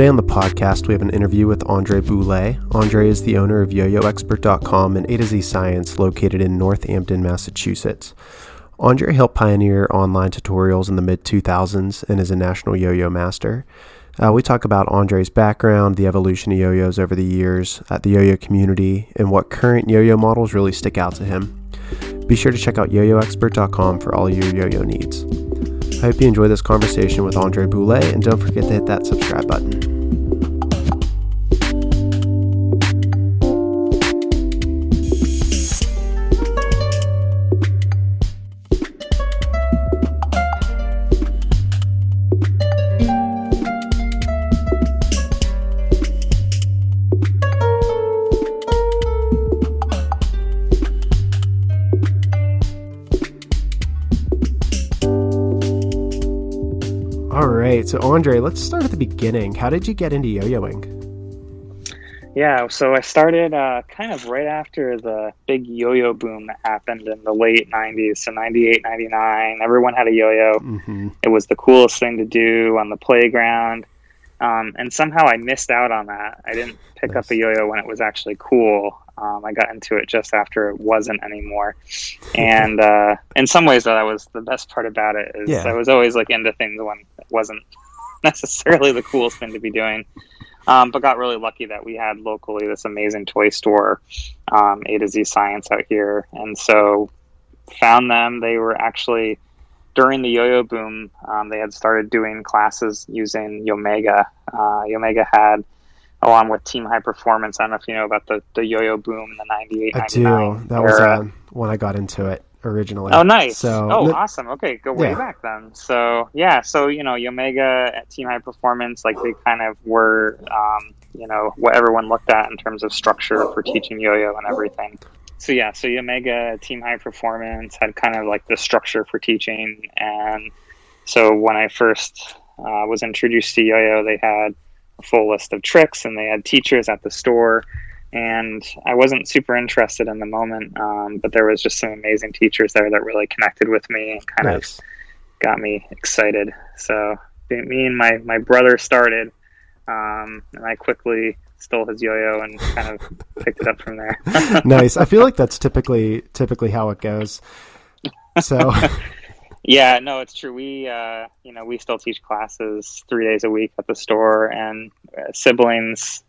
Today on the podcast, we have an interview with Andre Boulay. Andre is the owner of YoYoExpert.com and A to Z Science, located in Northampton, Massachusetts. Andre helped pioneer online tutorials in the mid 2000s and is a national yo yo master. Uh, we talk about Andre's background, the evolution of yo yos over the years, at the yo yo community, and what current yo yo models really stick out to him. Be sure to check out yoyoexpert.com for all your yo yo needs. I hope you enjoy this conversation with Andre Boulay, and don't forget to hit that subscribe button. So, Andre, let's start at the beginning. How did you get into yo yoing? Yeah, so I started uh, kind of right after the big yo yo boom that happened in the late 90s. So, 98, 99, everyone had a yo yo. Mm-hmm. It was the coolest thing to do on the playground. Um, and somehow I missed out on that. I didn't pick nice. up a yo yo when it was actually cool. Um, I got into it just after it wasn't anymore, and uh, in some ways, that was the best part about it. Is yeah. I was always like into things when it wasn't necessarily the coolest thing to be doing. Um, but got really lucky that we had locally this amazing toy store, um, A to Z Science out here, and so found them. They were actually during the yo-yo boom. Um, they had started doing classes using Yomega. Uh, Yomega had along with Team High Performance. I don't know if you know about the, the yo-yo boom in the 98, I do. That was uh, when I got into it originally. Oh, nice. So, oh, awesome. Okay, go way yeah. back then. So, yeah, so, you know, Yomega at Team High Performance, like they kind of were, um, you know, what everyone looked at in terms of structure for teaching yo-yo and everything. So, yeah, so Yomega Team High Performance had kind of like the structure for teaching. And so when I first uh, was introduced to yo-yo, they had a full list of tricks and they had teachers at the store and I wasn't super interested in the moment, um, but there was just some amazing teachers there that really connected with me and kind nice. of got me excited. So me and my my brother started, um, and I quickly stole his yo-yo and kind of picked it up from there. nice. I feel like that's typically typically how it goes. So. yeah, no, it's true. We, uh, you know, we still teach classes three days a week at the store, and uh, siblings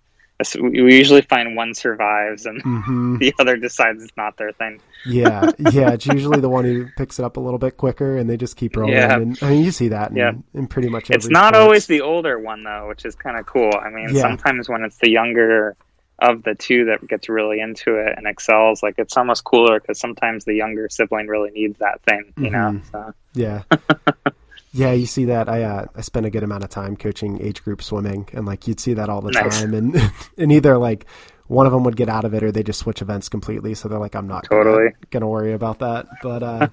we usually find one survives and mm-hmm. the other decides it's not their thing. yeah, yeah. It's usually the one who picks it up a little bit quicker, and they just keep rolling. Yeah. And, I mean, you see that. In, yeah. in pretty much. it's not always the older one though, which is kind of cool. I mean, yeah. sometimes when it's the younger of the two that gets really into it and excels, like it's almost cooler because sometimes the younger sibling really needs that thing, you mm-hmm. know. So. Yeah. Yeah, you see that. I uh, I spent a good amount of time coaching age group swimming, and like you'd see that all the nice. time, and and either like one of them would get out of it, or they just switch events completely. So they're like, I'm not totally gonna, gonna worry about that. But uh,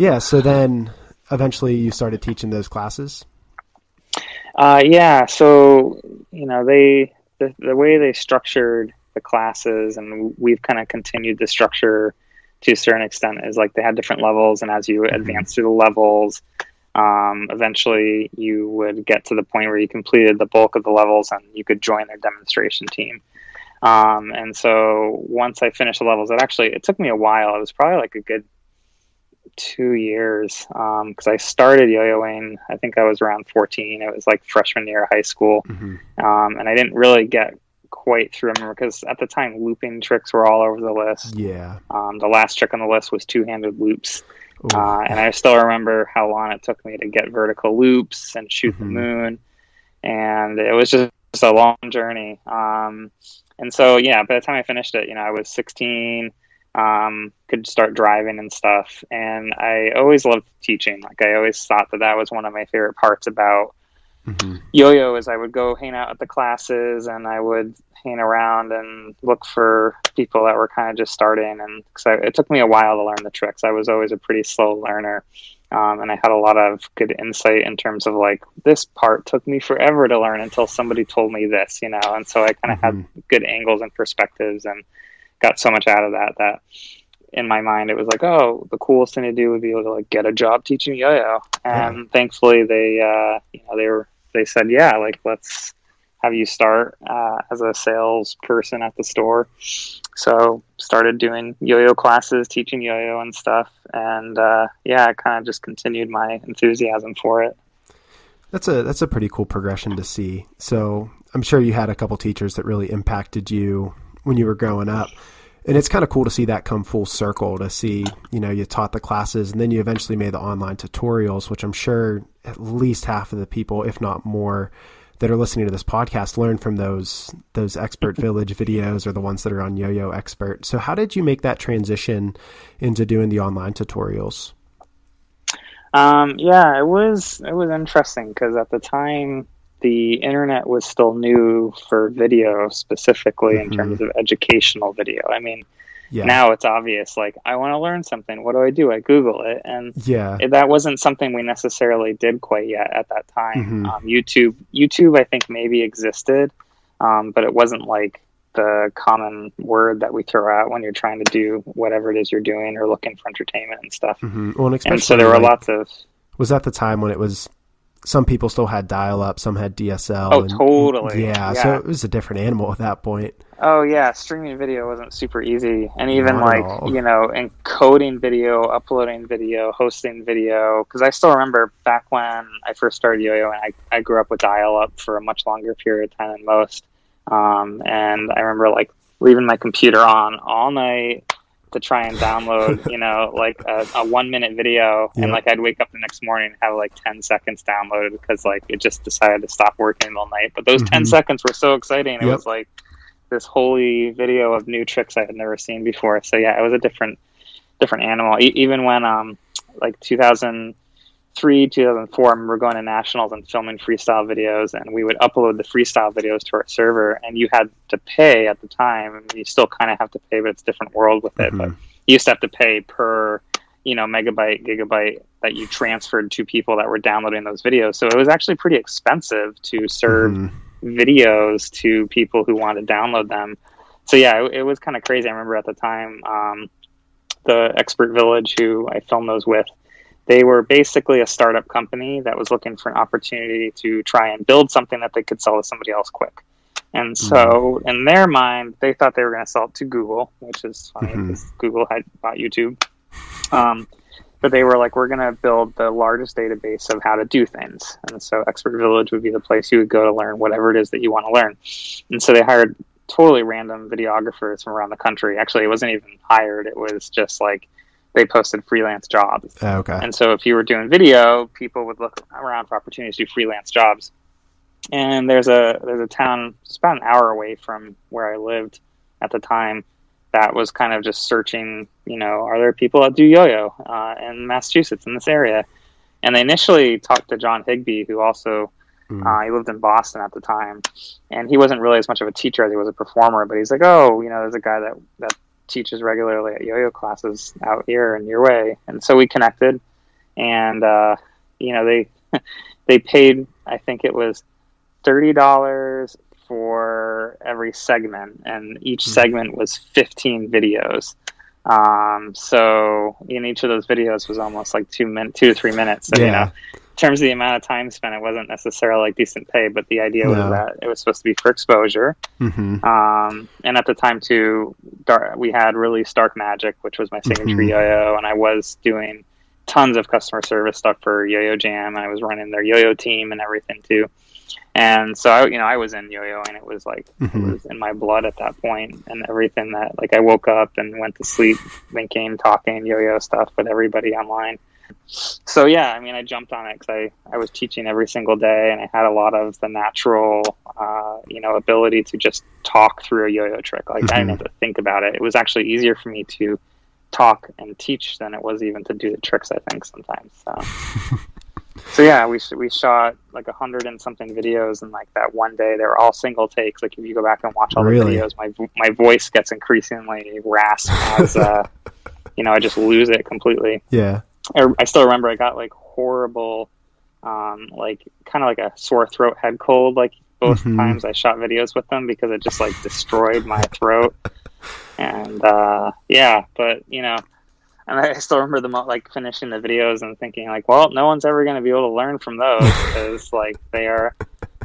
yeah, so then eventually you started teaching those classes. Uh, yeah, so you know they the the way they structured the classes, and we've kind of continued the structure to a certain extent is like they had different levels and as you mm-hmm. advance through the levels um, eventually you would get to the point where you completed the bulk of the levels and you could join their demonstration team um, and so once i finished the levels it actually it took me a while it was probably like a good two years because um, i started yo-yoing i think i was around 14 it was like freshman year of high school mm-hmm. Um, and i didn't really get quite through them because at the time looping tricks were all over the list. Yeah. Um, the last trick on the list was two-handed loops, uh, and I still remember how long it took me to get vertical loops and shoot mm-hmm. the moon, and it was just a long journey. Um, and so yeah, by the time I finished it, you know, I was 16. Um, could start driving and stuff, and I always loved teaching. Like I always thought that that was one of my favorite parts about mm-hmm. yo-yo is I would go hang out at the classes and I would hang around and look for people that were kind of just starting. And cause it took me a while to learn the tricks. I was always a pretty slow learner. Um, and I had a lot of good insight in terms of like this part took me forever to learn until somebody told me this, you know. And so I kind of mm-hmm. had good angles and perspectives and got so much out of that that in my mind it was like oh the coolest thing to do would be able to like get a job teaching yo-yo and yeah. thankfully they uh, you know they were they said, yeah, like let's have you start uh, as a salesperson at the store. So started doing yo-yo classes, teaching yo-yo and stuff, and uh, yeah, I kind of just continued my enthusiasm for it. That's a that's a pretty cool progression to see. So I'm sure you had a couple teachers that really impacted you when you were growing up. And it's kind of cool to see that come full circle to see, you know, you taught the classes and then you eventually made the online tutorials, which I'm sure at least half of the people, if not more, that are listening to this podcast learn from those those expert village videos or the ones that are on yo-yo expert so how did you make that transition into doing the online tutorials um, yeah it was it was interesting because at the time the internet was still new for video specifically mm-hmm. in terms of educational video i mean yeah. now it's obvious like i want to learn something what do i do i google it and yeah that wasn't something we necessarily did quite yet at that time mm-hmm. um, youtube youtube i think maybe existed um, but it wasn't like the common word that we throw out when you're trying to do whatever it is you're doing or looking for entertainment and stuff mm-hmm. well, and, and so there were like, lots of was that the time when it was some people still had dial up, some had DSL. Oh, and, totally. Yeah, yeah, so it was a different animal at that point. Oh yeah, streaming video wasn't super easy, and even Not like you know encoding video, uploading video, hosting video. Because I still remember back when I first started yo-yo, and I I grew up with dial up for a much longer period of time than most. Um, and I remember like leaving my computer on all night to try and download, you know, like a, a one minute video, and like I'd wake up the next morning and have like ten seconds downloaded because like it just decided to stop working all night. But those mm-hmm. ten seconds were so exciting; it was like this holy video of new tricks I had never seen before. So yeah, it was a different different animal. E- even when um like 2000 2003, 2004, I remember going to nationals and filming freestyle videos, and we would upload the freestyle videos to our server, and you had to pay at the time. You still kind of have to pay, but it's a different world with it. Mm-hmm. But you used to have to pay per, you know, megabyte, gigabyte that you transferred to people that were downloading those videos. So it was actually pretty expensive to serve mm-hmm. videos to people who wanted to download them. So yeah, it, it was kind of crazy. I remember at the time, um, the Expert Village, who I filmed those with they were basically a startup company that was looking for an opportunity to try and build something that they could sell to somebody else quick. And so, mm-hmm. in their mind, they thought they were going to sell it to Google, which is funny because mm-hmm. Google had bought YouTube. Um, but they were like, we're going to build the largest database of how to do things. And so, Expert Village would be the place you would go to learn whatever it is that you want to learn. And so, they hired totally random videographers from around the country. Actually, it wasn't even hired, it was just like, they posted freelance jobs. Oh, okay. And so if you were doing video, people would look around for opportunities to do freelance jobs. And there's a there's a town it's about an hour away from where I lived at the time that was kind of just searching, you know, are there people that do yo-yo uh, in Massachusetts in this area? And they initially talked to John Higby, who also mm. uh, he lived in Boston at the time, and he wasn't really as much of a teacher as he was a performer. But he's like, oh, you know, there's a guy that that teaches regularly at yo-yo classes out here in your way, and so we connected, and uh, you know they they paid I think it was thirty dollars for every segment, and each mm-hmm. segment was fifteen videos. Um, so in each of those videos was almost like two minutes, two to three minutes. So, yeah. you know, terms of the amount of time spent, it wasn't necessarily like decent pay, but the idea was that it was supposed to be for exposure. Mm-hmm. Um, and at the time too, we had really Dark Magic, which was my signature mm-hmm. yo-yo, and I was doing tons of customer service stuff for Yo-Yo Jam. and I was running their yo-yo team and everything too. And so I, you know, I was in yo-yo, and it was like mm-hmm. it was in my blood at that point, and everything that like I woke up and went to sleep thinking, talking yo-yo stuff with everybody online so yeah, I mean, I jumped on it because I, I was teaching every single day, and I had a lot of the natural, uh, you know, ability to just talk through a yo-yo trick. Like mm-hmm. I didn't have to think about it. It was actually easier for me to talk and teach than it was even to do the tricks. I think sometimes. So, so yeah, we we shot like a hundred and something videos, and like that one day they were all single takes. Like if you go back and watch all really? the videos, my my voice gets increasingly rasped as uh, you know I just lose it completely. Yeah. I, I still remember I got like horrible, um, like kind of like a sore throat head cold, like both mm-hmm. times I shot videos with them because it just like destroyed my throat. And uh, yeah, but you know, and I still remember them like finishing the videos and thinking like, well, no one's ever going to be able to learn from those because like they are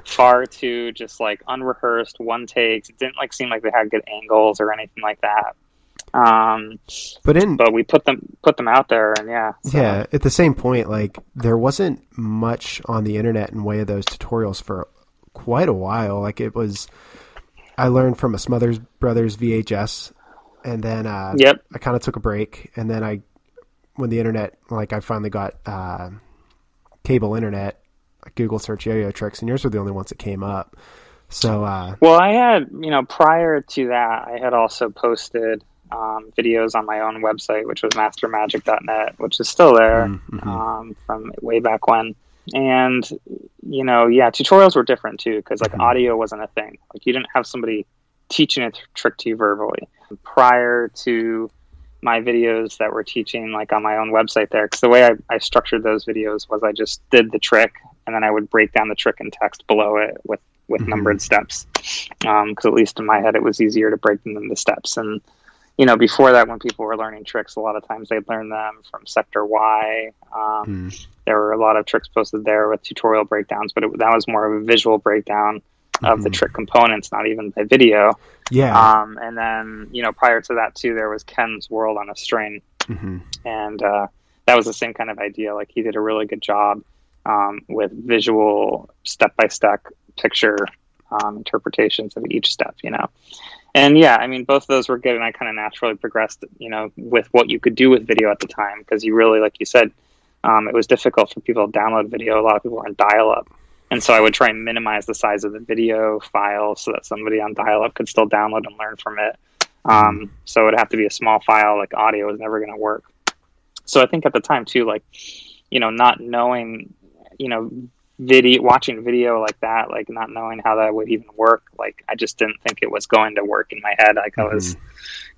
far too just like unrehearsed one takes. It didn't like seem like they had good angles or anything like that. Um, but in but we put them put them out there, and yeah, so. yeah. At the same point, like there wasn't much on the internet in way of those tutorials for quite a while. Like it was, I learned from a Smothers Brothers VHS, and then uh, yep, I kind of took a break, and then I, when the internet, like I finally got uh, cable internet, Google search yo-yo tricks, and yours were the only ones that came up. So, uh, well, I had, you know, prior to that, I had also posted um, videos on my own website, which was mastermagic.net, which is still there mm-hmm. um, from way back when. And, you know, yeah, tutorials were different too, because like mm-hmm. audio wasn't a thing. Like you didn't have somebody teaching a trick to you verbally. Prior to my videos that were teaching like on my own website there, because the way I, I structured those videos was I just did the trick and then I would break down the trick in text below it with with mm-hmm. numbered steps. Because um, at least in my head, it was easier to break them into steps. And you know, before that, when people were learning tricks, a lot of times they'd learn them from Sector Y. Um, mm. There were a lot of tricks posted there with tutorial breakdowns, but it, that was more of a visual breakdown of mm-hmm. the trick components, not even by video. Yeah. Um, and then, you know, prior to that too, there was Ken's World on a String, mm-hmm. and uh, that was the same kind of idea. Like he did a really good job um, with visual step by step picture um, interpretations of each step, you know. And yeah, I mean, both of those were good, and I kind of naturally progressed, you know, with what you could do with video at the time because you really, like you said, um, it was difficult for people to download video. A lot of people were on dial up. And so I would try and minimize the size of the video file so that somebody on dial up could still download and learn from it. Um, so it would have to be a small file, like audio was never going to work. So I think at the time, too, like, you know, not knowing you know, video watching video like that, like not knowing how that would even work, like I just didn't think it was going to work in my head. Like mm-hmm. I was mm-hmm.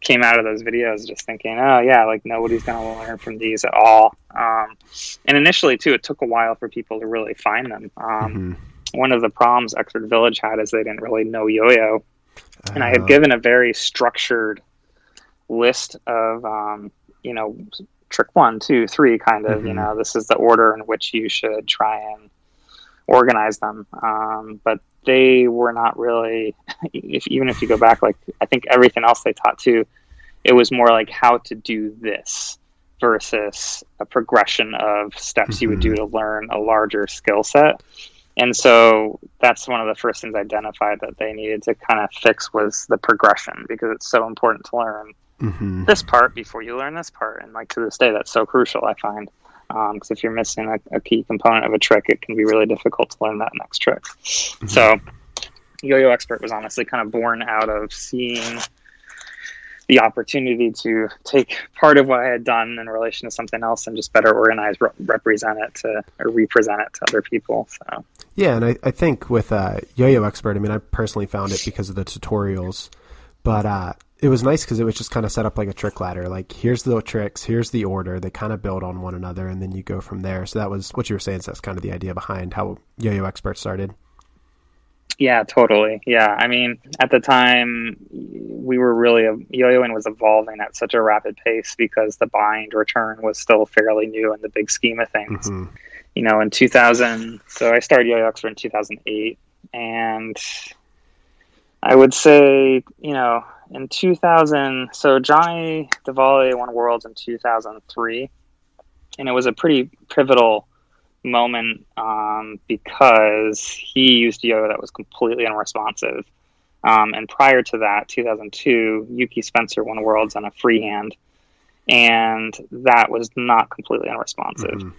came out of those videos just thinking, oh yeah, like nobody's gonna learn from these at all. Um, and initially too, it took a while for people to really find them. Um, mm-hmm. One of the problems Expert Village had is they didn't really know yo-yo, uh, and I had uh. given a very structured list of um, you know trick one, two, three, kind of. Mm-hmm. You know, this is the order in which you should try and organize them. Um, but they were not really, if even if you go back, like I think everything else they taught too, it was more like how to do this versus a progression of steps mm-hmm. you would do mm-hmm. to learn a larger skill set. And so that's one of the first things I identified that they needed to kind of fix was the progression because it's so important to learn mm-hmm. this part before you learn this part. And like to this day, that's so crucial. I find because um, if you're missing a, a, key component of a trick, it can be really difficult to learn that next trick. Mm-hmm. So, Yo-Yo Expert was honestly kind of born out of seeing the opportunity to take part of what I had done in relation to something else and just better organize, re- represent it to or represent it to other people. So yeah, and I, I think with uh, Yo-Yo Expert, I mean, I personally found it because of the tutorials, but uh, it was nice because it was just kind of set up like a trick ladder. Like here's the tricks, here's the order. They kind of build on one another, and then you go from there. So that was what you were saying. So that's kind of the idea behind how Yo-Yo Expert started. Yeah, totally. Yeah, I mean, at the time, we were really yo-yoing was evolving at such a rapid pace because the bind return was still fairly new in the big scheme of things. Mm-hmm. You know, in 2000, so I started Yo-Yo Expert in 2008, and I would say, you know, in 2000, so Johnny Davale won Worlds in 2003, and it was a pretty pivotal moment um, because he used yo that was completely unresponsive. Um, and prior to that, 2002, Yuki Spencer won Worlds on a freehand, and that was not completely unresponsive. Mm-hmm.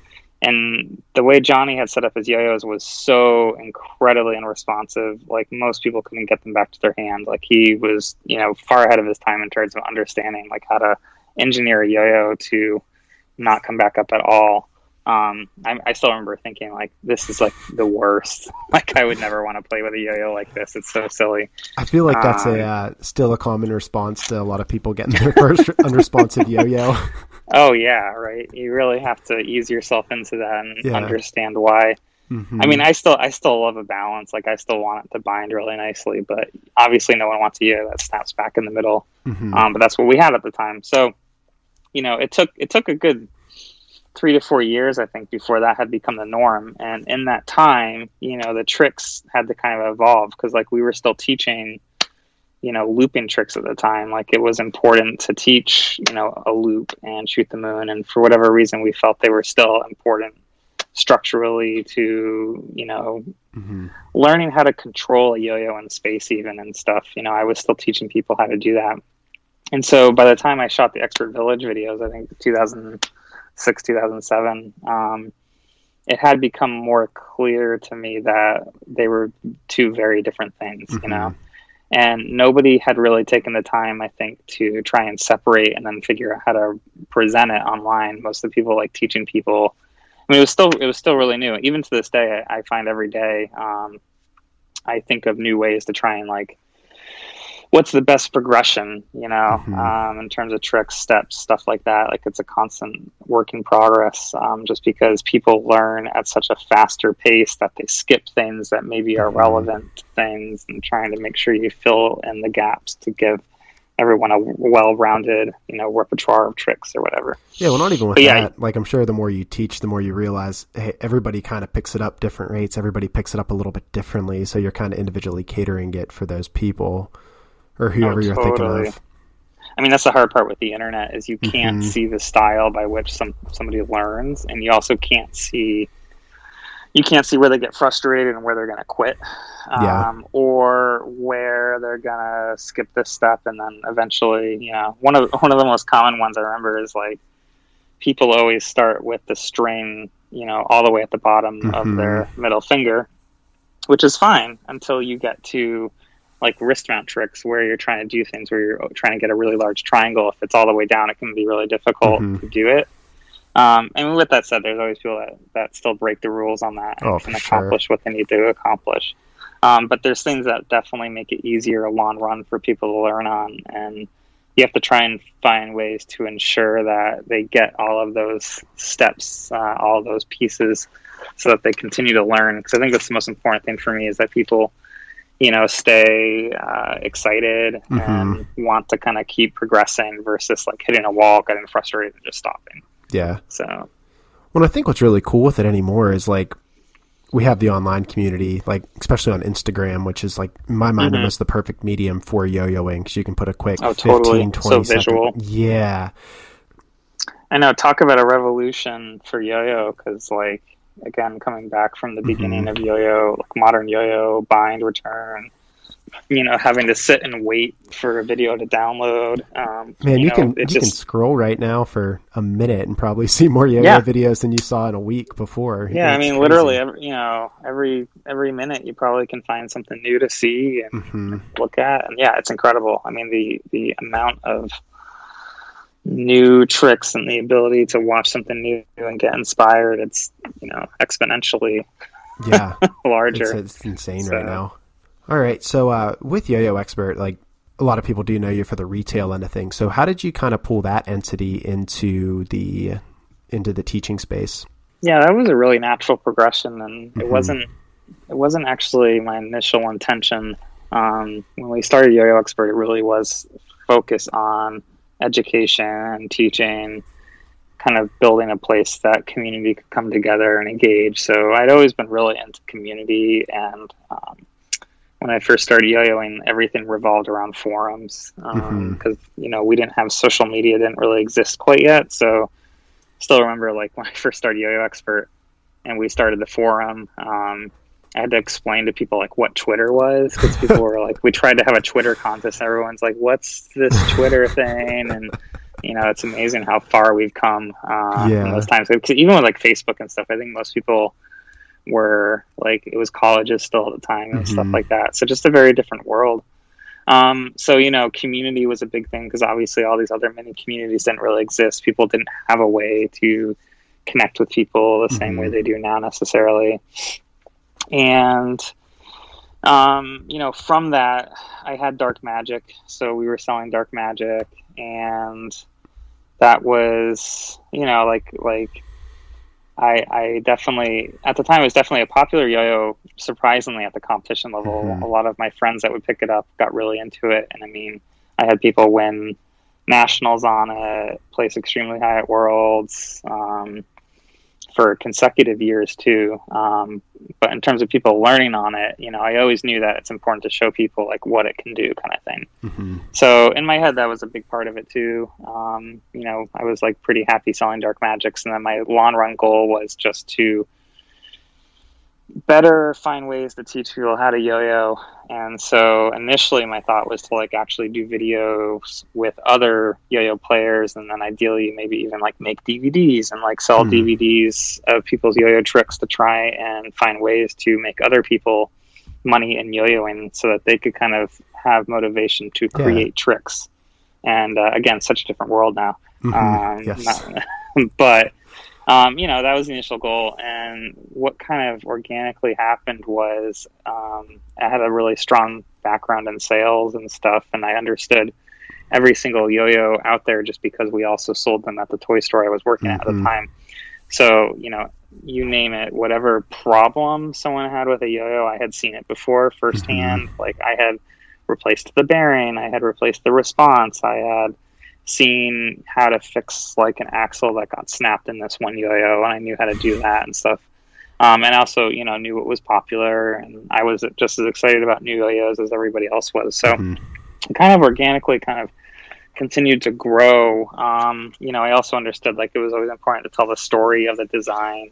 And the way Johnny had set up his yo-yos was so incredibly unresponsive. Like most people couldn't get them back to their hand. Like he was, you know, far ahead of his time in terms of understanding like how to engineer a yo-yo to not come back up at all. Um, I, I still remember thinking like this is like the worst. Like I would never want to play with a yo-yo like this. It's so silly. I feel like that's um, a uh, still a common response to a lot of people getting their first unresponsive yo-yo. Oh yeah, right. You really have to ease yourself into that and yeah. understand why. Mm-hmm. I mean, I still I still love a balance. Like I still want it to bind really nicely, but obviously no one wants a yo that snaps back in the middle. Mm-hmm. Um, but that's what we had at the time. So you know, it took it took a good three to four years, I think, before that had become the norm. And in that time, you know, the tricks had to kind of evolve because, like, we were still teaching, you know, looping tricks at the time. Like, it was important to teach, you know, a loop and shoot the moon. And for whatever reason, we felt they were still important structurally to, you know, mm-hmm. learning how to control a yo yo in space, even and stuff. You know, I was still teaching people how to do that. And so by the time I shot the Expert Village videos, I think 2000 2006, 2007, um, it had become more clear to me that they were two very different things, mm-hmm. you know. And nobody had really taken the time, I think, to try and separate and then figure out how to present it online. Most of the people like teaching people. I mean, it was still it was still really new. Even to this day, I, I find every day um, I think of new ways to try and like what's the best progression, you know, mm-hmm. um, in terms of tricks, steps, stuff like that. Like it's a constant work in progress, um, just because people learn at such a faster pace that they skip things that maybe are mm-hmm. relevant things, and trying to make sure you fill in the gaps to give everyone a well-rounded, you know, repertoire of tricks or whatever. Yeah, well, not even with but that. Yeah, like, I'm sure the more you teach, the more you realize, hey, everybody kind of picks it up different rates. Everybody picks it up a little bit differently, so you're kind of individually catering it for those people or whoever oh, you're thinking of. I mean, that's the hard part with the internet is you can't mm-hmm. see the style by which some somebody learns, and you also can't see you can't see where they get frustrated and where they're going to quit, um, yeah. or where they're going to skip this step and then eventually, you know, one of one of the most common ones I remember is like people always start with the string, you know, all the way at the bottom mm-hmm. of their middle finger, which is fine until you get to like wrist mount tricks where you're trying to do things where you're trying to get a really large triangle. If it's all the way down, it can be really difficult mm-hmm. to do it. Um, and with that said, there's always people that, that still break the rules on that and oh, can accomplish sure. what they need to accomplish. Um, but there's things that definitely make it easier a long run for people to learn on, and you have to try and find ways to ensure that they get all of those steps, uh, all those pieces, so that they continue to learn. Because I think that's the most important thing for me is that people you know, stay uh, excited mm-hmm. and want to kind of keep progressing versus like hitting a wall, getting frustrated, and just stopping. Yeah. So, well, I think what's really cool with it anymore is like we have the online community, like especially on Instagram, which is like in my mind mm-hmm. almost the perfect medium for yo-yoing because you can put a quick oh, 15, totally. 20 so second, visual. Yeah. I know. Talk about a revolution for yo-yo because like again coming back from the beginning mm-hmm. of yo-yo like modern yo-yo bind return you know having to sit and wait for a video to download um, man you, you know, can you just... can scroll right now for a minute and probably see more yo-yo yeah. videos than you saw in a week before yeah it's i mean crazy. literally every, you know every every minute you probably can find something new to see and mm-hmm. look at and yeah it's incredible i mean the the amount of new tricks and the ability to watch something new and get inspired, it's you know exponentially yeah larger. It's, it's insane so. right now. All right, so uh, with Yo-Yo Expert, like a lot of people do know you for the retail end of things. So how did you kind of pull that entity into the into the teaching space? Yeah, that was a really natural progression, and mm-hmm. it wasn't it wasn't actually my initial intention. Um, when we started Yo-Yo Expert, it really was focus on education and teaching, kind of building a place that community could come together and engage. So I'd always been really into community, and um, when I first started yo-yoing, everything revolved around forums because um, mm-hmm. you know we didn't have social media didn't really exist quite yet. So still remember like when I first started Yo-Yo Expert and we started the forum. Um, I had to explain to people like what Twitter was because people were like, we tried to have a Twitter contest. And everyone's like, what's this Twitter thing? And you know, it's amazing how far we've come uh, yeah. in those times. Cause Even with like Facebook and stuff, I think most people were like, it was colleges still at the time and mm-hmm. stuff like that. So just a very different world. Um, so you know, community was a big thing because obviously all these other mini communities didn't really exist. People didn't have a way to connect with people the same mm-hmm. way they do now necessarily and um, you know, from that, I had dark magic, so we were selling dark magic, and that was, you know, like like I I definitely at the time it was definitely a popular yo-yo. Surprisingly, at the competition level, mm-hmm. a lot of my friends that would pick it up got really into it, and I mean, I had people win nationals on it, place extremely high at Worlds um, for consecutive years too. Um, but in terms of people learning on it, you know, I always knew that it's important to show people like what it can do, kind of thing. Mm-hmm. So in my head, that was a big part of it too. Um, you know, I was like pretty happy selling Dark Magics, and then my long run goal was just to better find ways to teach people how to yo-yo and so initially my thought was to like actually do videos with other yo-yo players and then ideally maybe even like make dvds and like sell mm. dvds of people's yo-yo tricks to try and find ways to make other people money in yo-yoing so that they could kind of have motivation to create yeah. tricks and uh, again such a different world now mm-hmm. um, yes. Not, but um, you know, that was the initial goal. And what kind of organically happened was um, I had a really strong background in sales and stuff, and I understood every single yo-yo out there just because we also sold them at the toy store I was working mm-hmm. at at the mm-hmm. time. So, you know, you name it, whatever problem someone had with a yo-yo, I had seen it before firsthand. Mm-hmm. Like I had replaced the bearing, I had replaced the response, I had seeing how to fix like an axle that got snapped in this one yo-yo, and I knew how to do that and stuff. Um, and also, you know, knew what was popular, and I was just as excited about new yo-yos as everybody else was. So, mm-hmm. kind of organically, kind of continued to grow. Um, you know, I also understood like it was always important to tell the story of the design,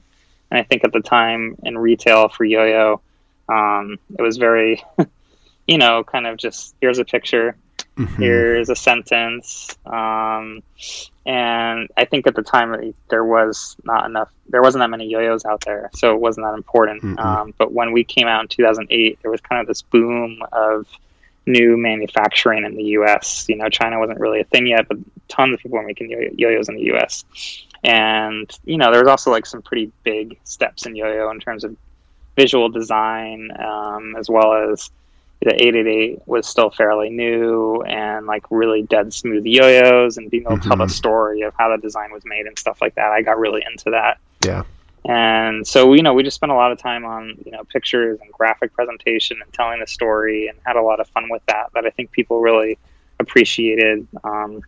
and I think at the time in retail for yo-yo, um, it was very, you know, kind of just here's a picture Mm-hmm. Here's a sentence. Um, and I think at the time there was not enough, there wasn't that many yo-yos out there, so it wasn't that important. Mm-hmm. Um, but when we came out in 2008, there was kind of this boom of new manufacturing in the U.S. You know, China wasn't really a thing yet, but tons of people were making yo-yos in the U.S. And you know, there was also like some pretty big steps in yo-yo in terms of visual design, um, as well as the 888 was still fairly new and like really dead smooth yo-yos and being able to mm-hmm. tell the mm-hmm. story of how the design was made and stuff like that. I got really into that. Yeah. And so, you know, we just spent a lot of time on, you know, pictures and graphic presentation and telling the story and had a lot of fun with that. That I think people really appreciated, um,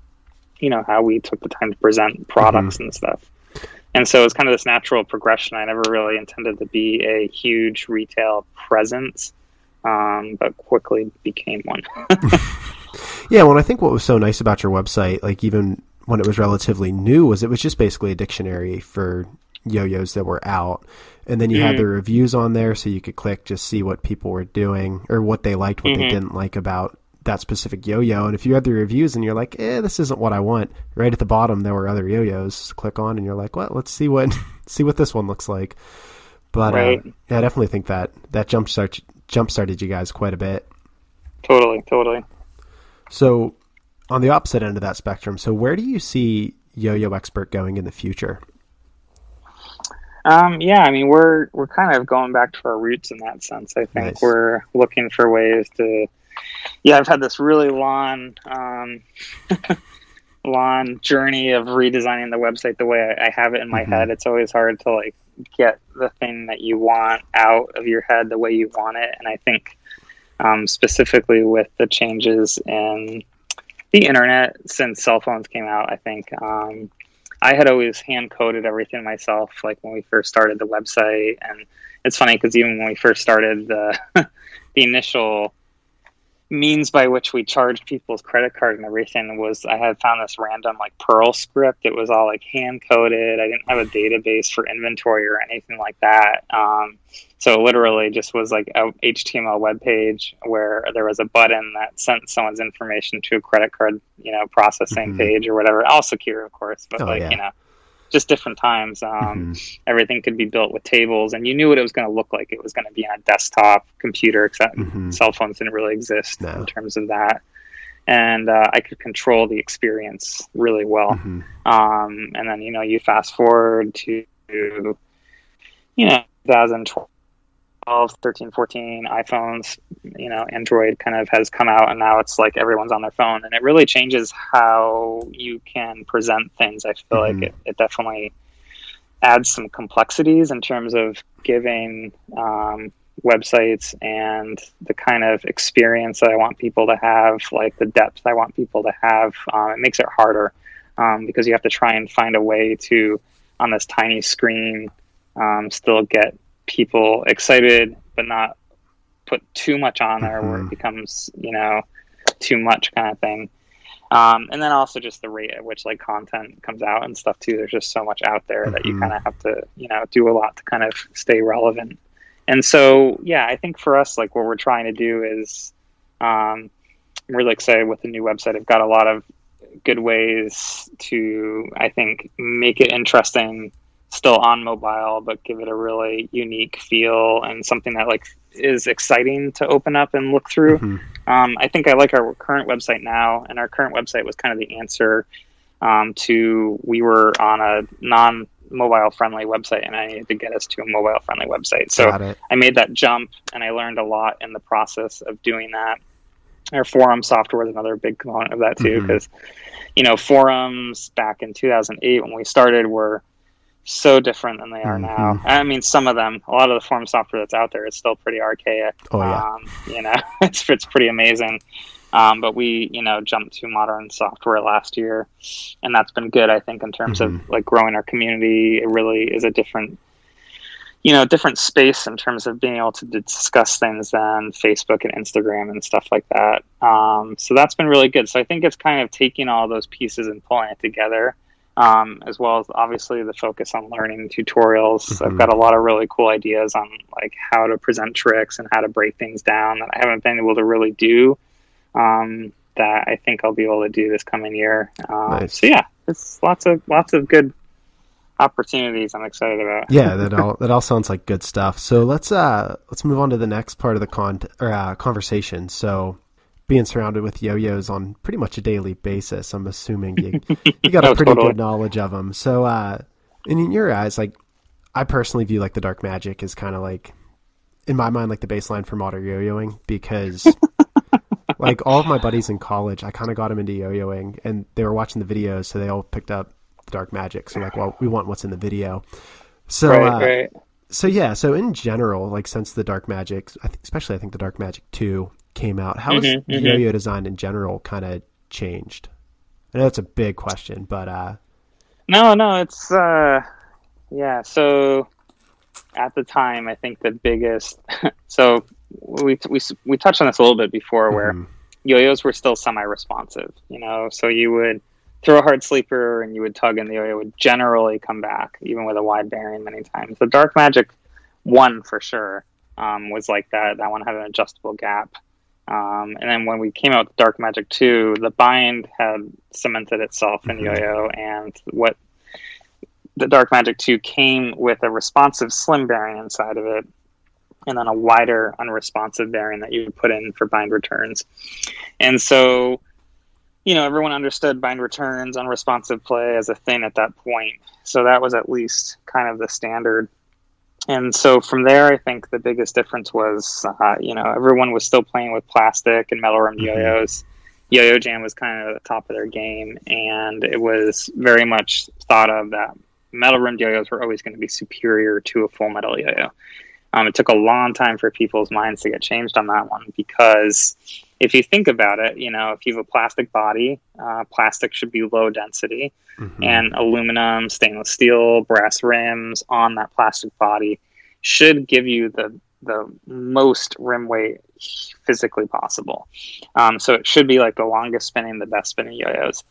you know, how we took the time to present products mm-hmm. and stuff. And so it's kind of this natural progression. I never really intended to be a huge retail presence um, but quickly became one. yeah, well, I think what was so nice about your website, like even when it was relatively new, was it was just basically a dictionary for yo-yos that were out, and then you mm-hmm. had the reviews on there, so you could click just see what people were doing or what they liked, what mm-hmm. they didn't like about that specific yo-yo. And if you had the reviews and you're like, "eh, this isn't what I want," right at the bottom there were other yo-yos. Click on, and you're like, "Well, let's see what see what this one looks like." But uh, right. uh, yeah, I definitely think that that jump start jump started you guys quite a bit. Totally, totally. So, on the opposite end of that spectrum, so where do you see Yo-Yo Expert going in the future? Um, yeah, I mean we're we're kind of going back to our roots in that sense. I think nice. we're looking for ways to. Yeah, I've had this really long, um, long journey of redesigning the website the way I, I have it in my mm-hmm. head. It's always hard to like get the thing that you want out of your head the way you want it. And I think um, specifically with the changes in the internet since cell phones came out, I think um, I had always hand coded everything myself, like when we first started the website. And it's funny because even when we first started the the initial means by which we charged people's credit card and everything was I had found this random like Perl script. It was all like hand coded. I didn't have a database for inventory or anything like that. Um, so literally just was like a HTML web page where there was a button that sent someone's information to a credit card, you know, processing mm-hmm. page or whatever. All secure, of course, but oh, like, yeah. you know, just different times. Um, mm-hmm. Everything could be built with tables, and you knew what it was going to look like. It was going to be on a desktop computer, except mm-hmm. cell phones didn't really exist no. in terms of that. And uh, I could control the experience really well. Mm-hmm. Um, and then, you know, you fast forward to, you know, 2012 12, 13, 14 iPhones, you know, Android kind of has come out and now it's like everyone's on their phone and it really changes how you can present things. I feel mm-hmm. like it, it, definitely adds some complexities in terms of giving um, websites and the kind of experience that I want people to have, like the depth I want people to have, um, it makes it harder um, because you have to try and find a way to, on this tiny screen, um, still get people excited, but not put too much on there mm-hmm. where it mm-hmm. becomes, you know, too much kind of thing. Um, and then also just the rate at which like content comes out and stuff too. There's just so much out there mm-hmm. that you mm-hmm. kind of have to, you know, do a lot to kind of stay relevant. And so, yeah, I think for us, like what we're trying to do is, um, I'm really excited with the new website. I've got a lot of good ways to, I think, make it interesting still on mobile, but give it a really unique feel and something that like is exciting to open up and look through. Mm-hmm. Um, I think I like our current website now, and our current website was kind of the answer um, to we were on a non mobile friendly website and I needed to get us to a mobile friendly website. So I made that jump and I learned a lot in the process of doing that. Our forum software is another big component of that too, because mm-hmm. you know forums back in 2008 when we started were so different than they are mm-hmm. now. I mean, some of them, a lot of the form software that's out there is still pretty archaic. Oh yeah, um, you know, it's it's pretty amazing. Um, but we, you know, jumped to modern software last year, and that's been good. I think in terms mm-hmm. of like growing our community, it really is a different, you know, different space in terms of being able to discuss things than Facebook and Instagram and stuff like that. Um, so that's been really good. So I think it's kind of taking all those pieces and pulling it together um, as well as obviously the focus on learning tutorials. Mm-hmm. I've got a lot of really cool ideas on like how to present tricks and how to break things down that I haven't been able to really do. Um, that I think I'll be able to do this coming year. Um, nice. So yeah, it's lots of lots of good opportunities I'm excited about. yeah, that all that all sounds like good stuff. So let's uh let's move on to the next part of the con or uh, conversation. So being surrounded with yo-yos on pretty much a daily basis, I'm assuming you you got a pretty totally. good knowledge of them. So, uh, and in your eyes, like I personally view like the dark magic is kind of like in my mind like the baseline for modern yo-yoing because like all of my buddies in college, I kind of got them into yo-yoing and they were watching the videos, so they all picked up the dark magic. So like, well, we want what's in the video. So, right, uh, right. so yeah, so in general, like since the dark magic, especially I think the dark magic two came out. How has mm-hmm, mm-hmm. yo-yo design in general kind of changed? I know it's a big question, but uh, no, no, it's uh, yeah. So at the time, I think the biggest. so we we we touched on this a little bit before, where mm-hmm. yo-yos were still semi-responsive. You know, so you would throw a hard sleeper and you would tug, and the yo-yo would generally come back, even with a wide bearing many times. The Dark Magic one for sure um, was like that. That one had an adjustable gap. Um, and then when we came out with Dark Magic 2, the bind had cemented itself in mm-hmm. Yo-Yo, and what the Dark Magic 2 came with a responsive slim bearing inside of it, and then a wider unresponsive bearing that you would put in for bind returns. And so, you know, everyone understood bind returns, unresponsive play as a thing at that point. So that was at least kind of the standard and so from there, I think the biggest difference was, uh, you know, everyone was still playing with plastic and metal rimmed mm-hmm. yo-yos. Yo-Yo Jam was kind of at the top of their game, and it was very much thought of that metal rimmed yo-yos were always going to be superior to a full metal yo-yo. Um, it took a long time for people's minds to get changed on that one because if you think about it, you know, if you have a plastic body, uh, plastic should be low density, mm-hmm. and aluminum, stainless steel, brass rims on that plastic body should give you the the most rim weight physically possible. Um, so it should be like the longest spinning, the best spinning yo-yos.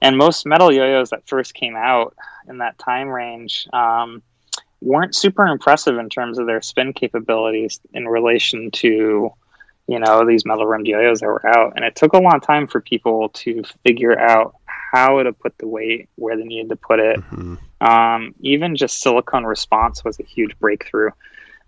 And most metal yo-yos that first came out in that time range um, weren't super impressive in terms of their spin capabilities in relation to you know these metal rimmed yo-yos that were out. And it took a long time for people to figure out how to put the weight where they needed to put it. Mm-hmm. um, even just silicone response was a huge breakthrough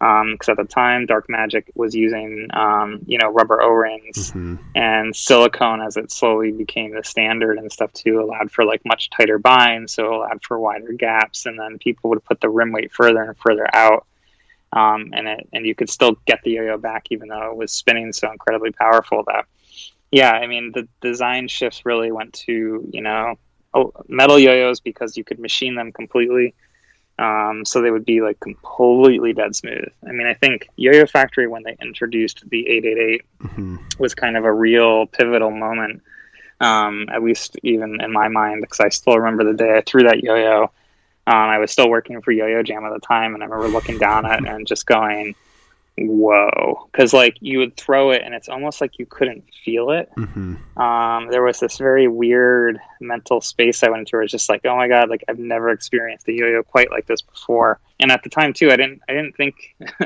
because um, at the time dark magic was using um, you know rubber o-rings mm-hmm. and silicone as it slowly became the standard and stuff too allowed for like much tighter binds so it allowed for wider gaps and then people would put the rim weight further and further out um, and it and you could still get the yo-yo back even though it was spinning so incredibly powerful that yeah i mean the design shifts really went to you know metal yo-yos because you could machine them completely Um, so they would be like completely dead smooth. I mean, I think Yo-Yo Factory when they introduced the 888 mm-hmm. was kind of a real pivotal moment. Um, at least even in my mind, because I still remember the day I threw that yo-yo. Um, I was still working for Yo-Yo Jam at the time, and I remember looking down at it and just going, whoa because like you would throw it and it's almost like you couldn't feel it mm-hmm. um, there was this very weird mental space i went into where it's just like oh my god like i've never experienced a yo-yo quite like this before and at the time too i didn't i didn't think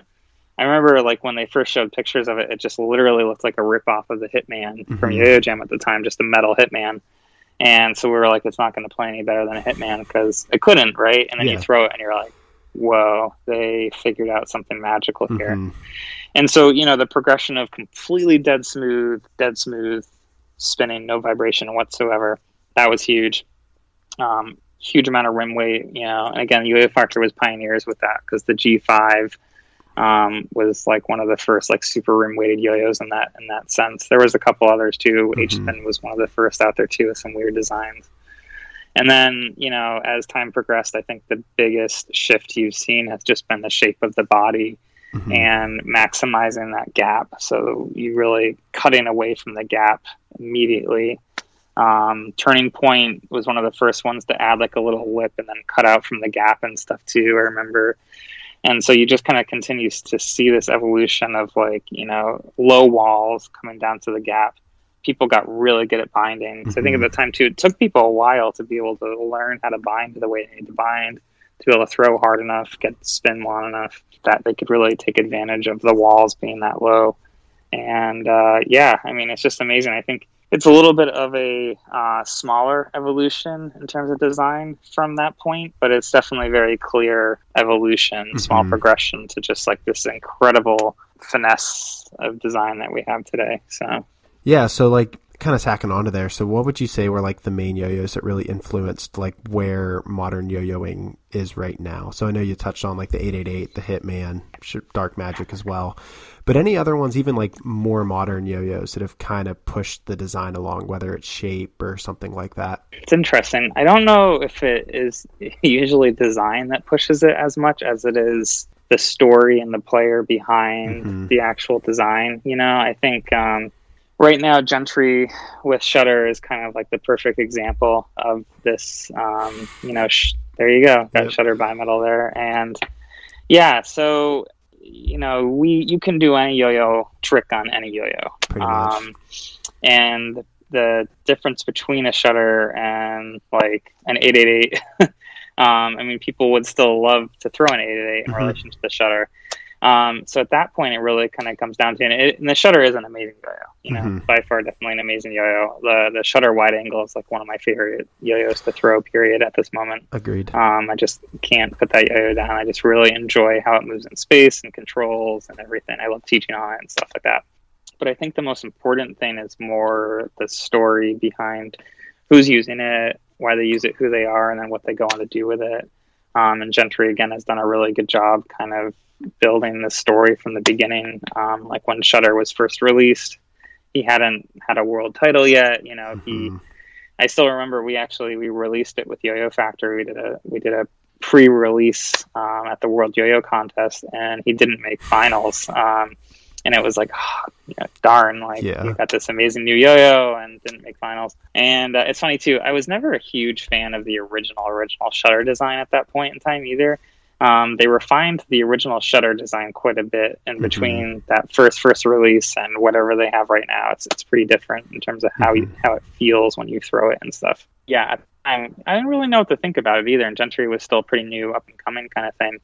i remember like when they first showed pictures of it it just literally looked like a rip off of the hitman mm-hmm. from yo-yo jam at the time just a metal hitman and so we were like it's not going to play any better than a hitman because it couldn't right and then yeah. you throw it and you're like whoa, they figured out something magical here. Mm-hmm. And so, you know, the progression of completely dead smooth, dead smooth, spinning, no vibration whatsoever, that was huge. Um, huge amount of rim weight, you know, and again, Yo-Yo Factory was pioneers with that because the G5 um, was like one of the first like super rim weighted yo-yos in that in that sense. There was a couple others too. Mm-hmm. H-Spin was one of the first out there too with some weird designs. And then, you know, as time progressed, I think the biggest shift you've seen has just been the shape of the body mm-hmm. and maximizing that gap. So you really cutting away from the gap immediately. Um, Turning Point was one of the first ones to add like a little lip and then cut out from the gap and stuff too. I remember. And so you just kind of continues to see this evolution of like, you know, low walls coming down to the gap people got really good at binding. So mm-hmm. I think at the mm-hmm. time too, it took people a while to be able to learn how to bind the way they need to bind, to be able to throw hard enough, get spin long enough that they could really take advantage of the walls being that low. And uh, yeah, I mean, it's just amazing. I think it's a little bit of a uh, smaller evolution in terms of design from that point, but it's definitely very clear evolution, mm-hmm. small progression to just like this incredible finesse of design that we have today. So yeah, so like kind of tacking onto there. So what would you say were like the main yo-yos that really influenced like where modern yo-yoing is right now? So I know you touched on like the 888, the Hitman, Dark Magic as well. But any other ones even like more modern yo-yos that have kind of pushed the design along whether it's shape or something like that? It's interesting. I don't know if it is usually design that pushes it as much as it is the story and the player behind mm-hmm. the actual design. You know, I think um, right now gentry with shutter is kind of like the perfect example of this um, you know sh- there you go got yep. shutter bimetal there and yeah so you know we you can do any yo-yo trick on any yo-yo um, and the difference between a shutter and like an 888 um, i mean people would still love to throw an 888 in mm-hmm. relation to the shutter um, so at that point, it really kind of comes down to, and, it, and the shutter is an amazing yo-yo. You know, mm-hmm. by far, definitely an amazing yo-yo. The the shutter wide angle is like one of my favorite yo-yos to throw. Period. At this moment, agreed. Um, I just can't put that yo-yo down. I just really enjoy how it moves in space and controls and everything. I love teaching on it and stuff like that. But I think the most important thing is more the story behind who's using it, why they use it, who they are, and then what they go on to do with it. Um, and Gentry again has done a really good job, kind of building the story from the beginning. Um, like when Shutter was first released, he hadn't had a world title yet. You know, mm-hmm. he. I still remember we actually we released it with Yo-Yo Factory. We did a we did a pre-release um, at the World Yo-Yo Contest, and he didn't make finals. Um, and it was like, oh, darn, like yeah. you got this amazing new yo-yo and didn't make finals. And uh, it's funny too. I was never a huge fan of the original original Shutter design at that point in time either. Um, they refined the original shutter design quite a bit in mm-hmm. between mm-hmm. that first first release and whatever they have right now. It's it's pretty different in terms of how mm-hmm. you, how it feels when you throw it and stuff. Yeah, I I didn't really know what to think about it either. And Gentry was still pretty new, up and coming kind of thing.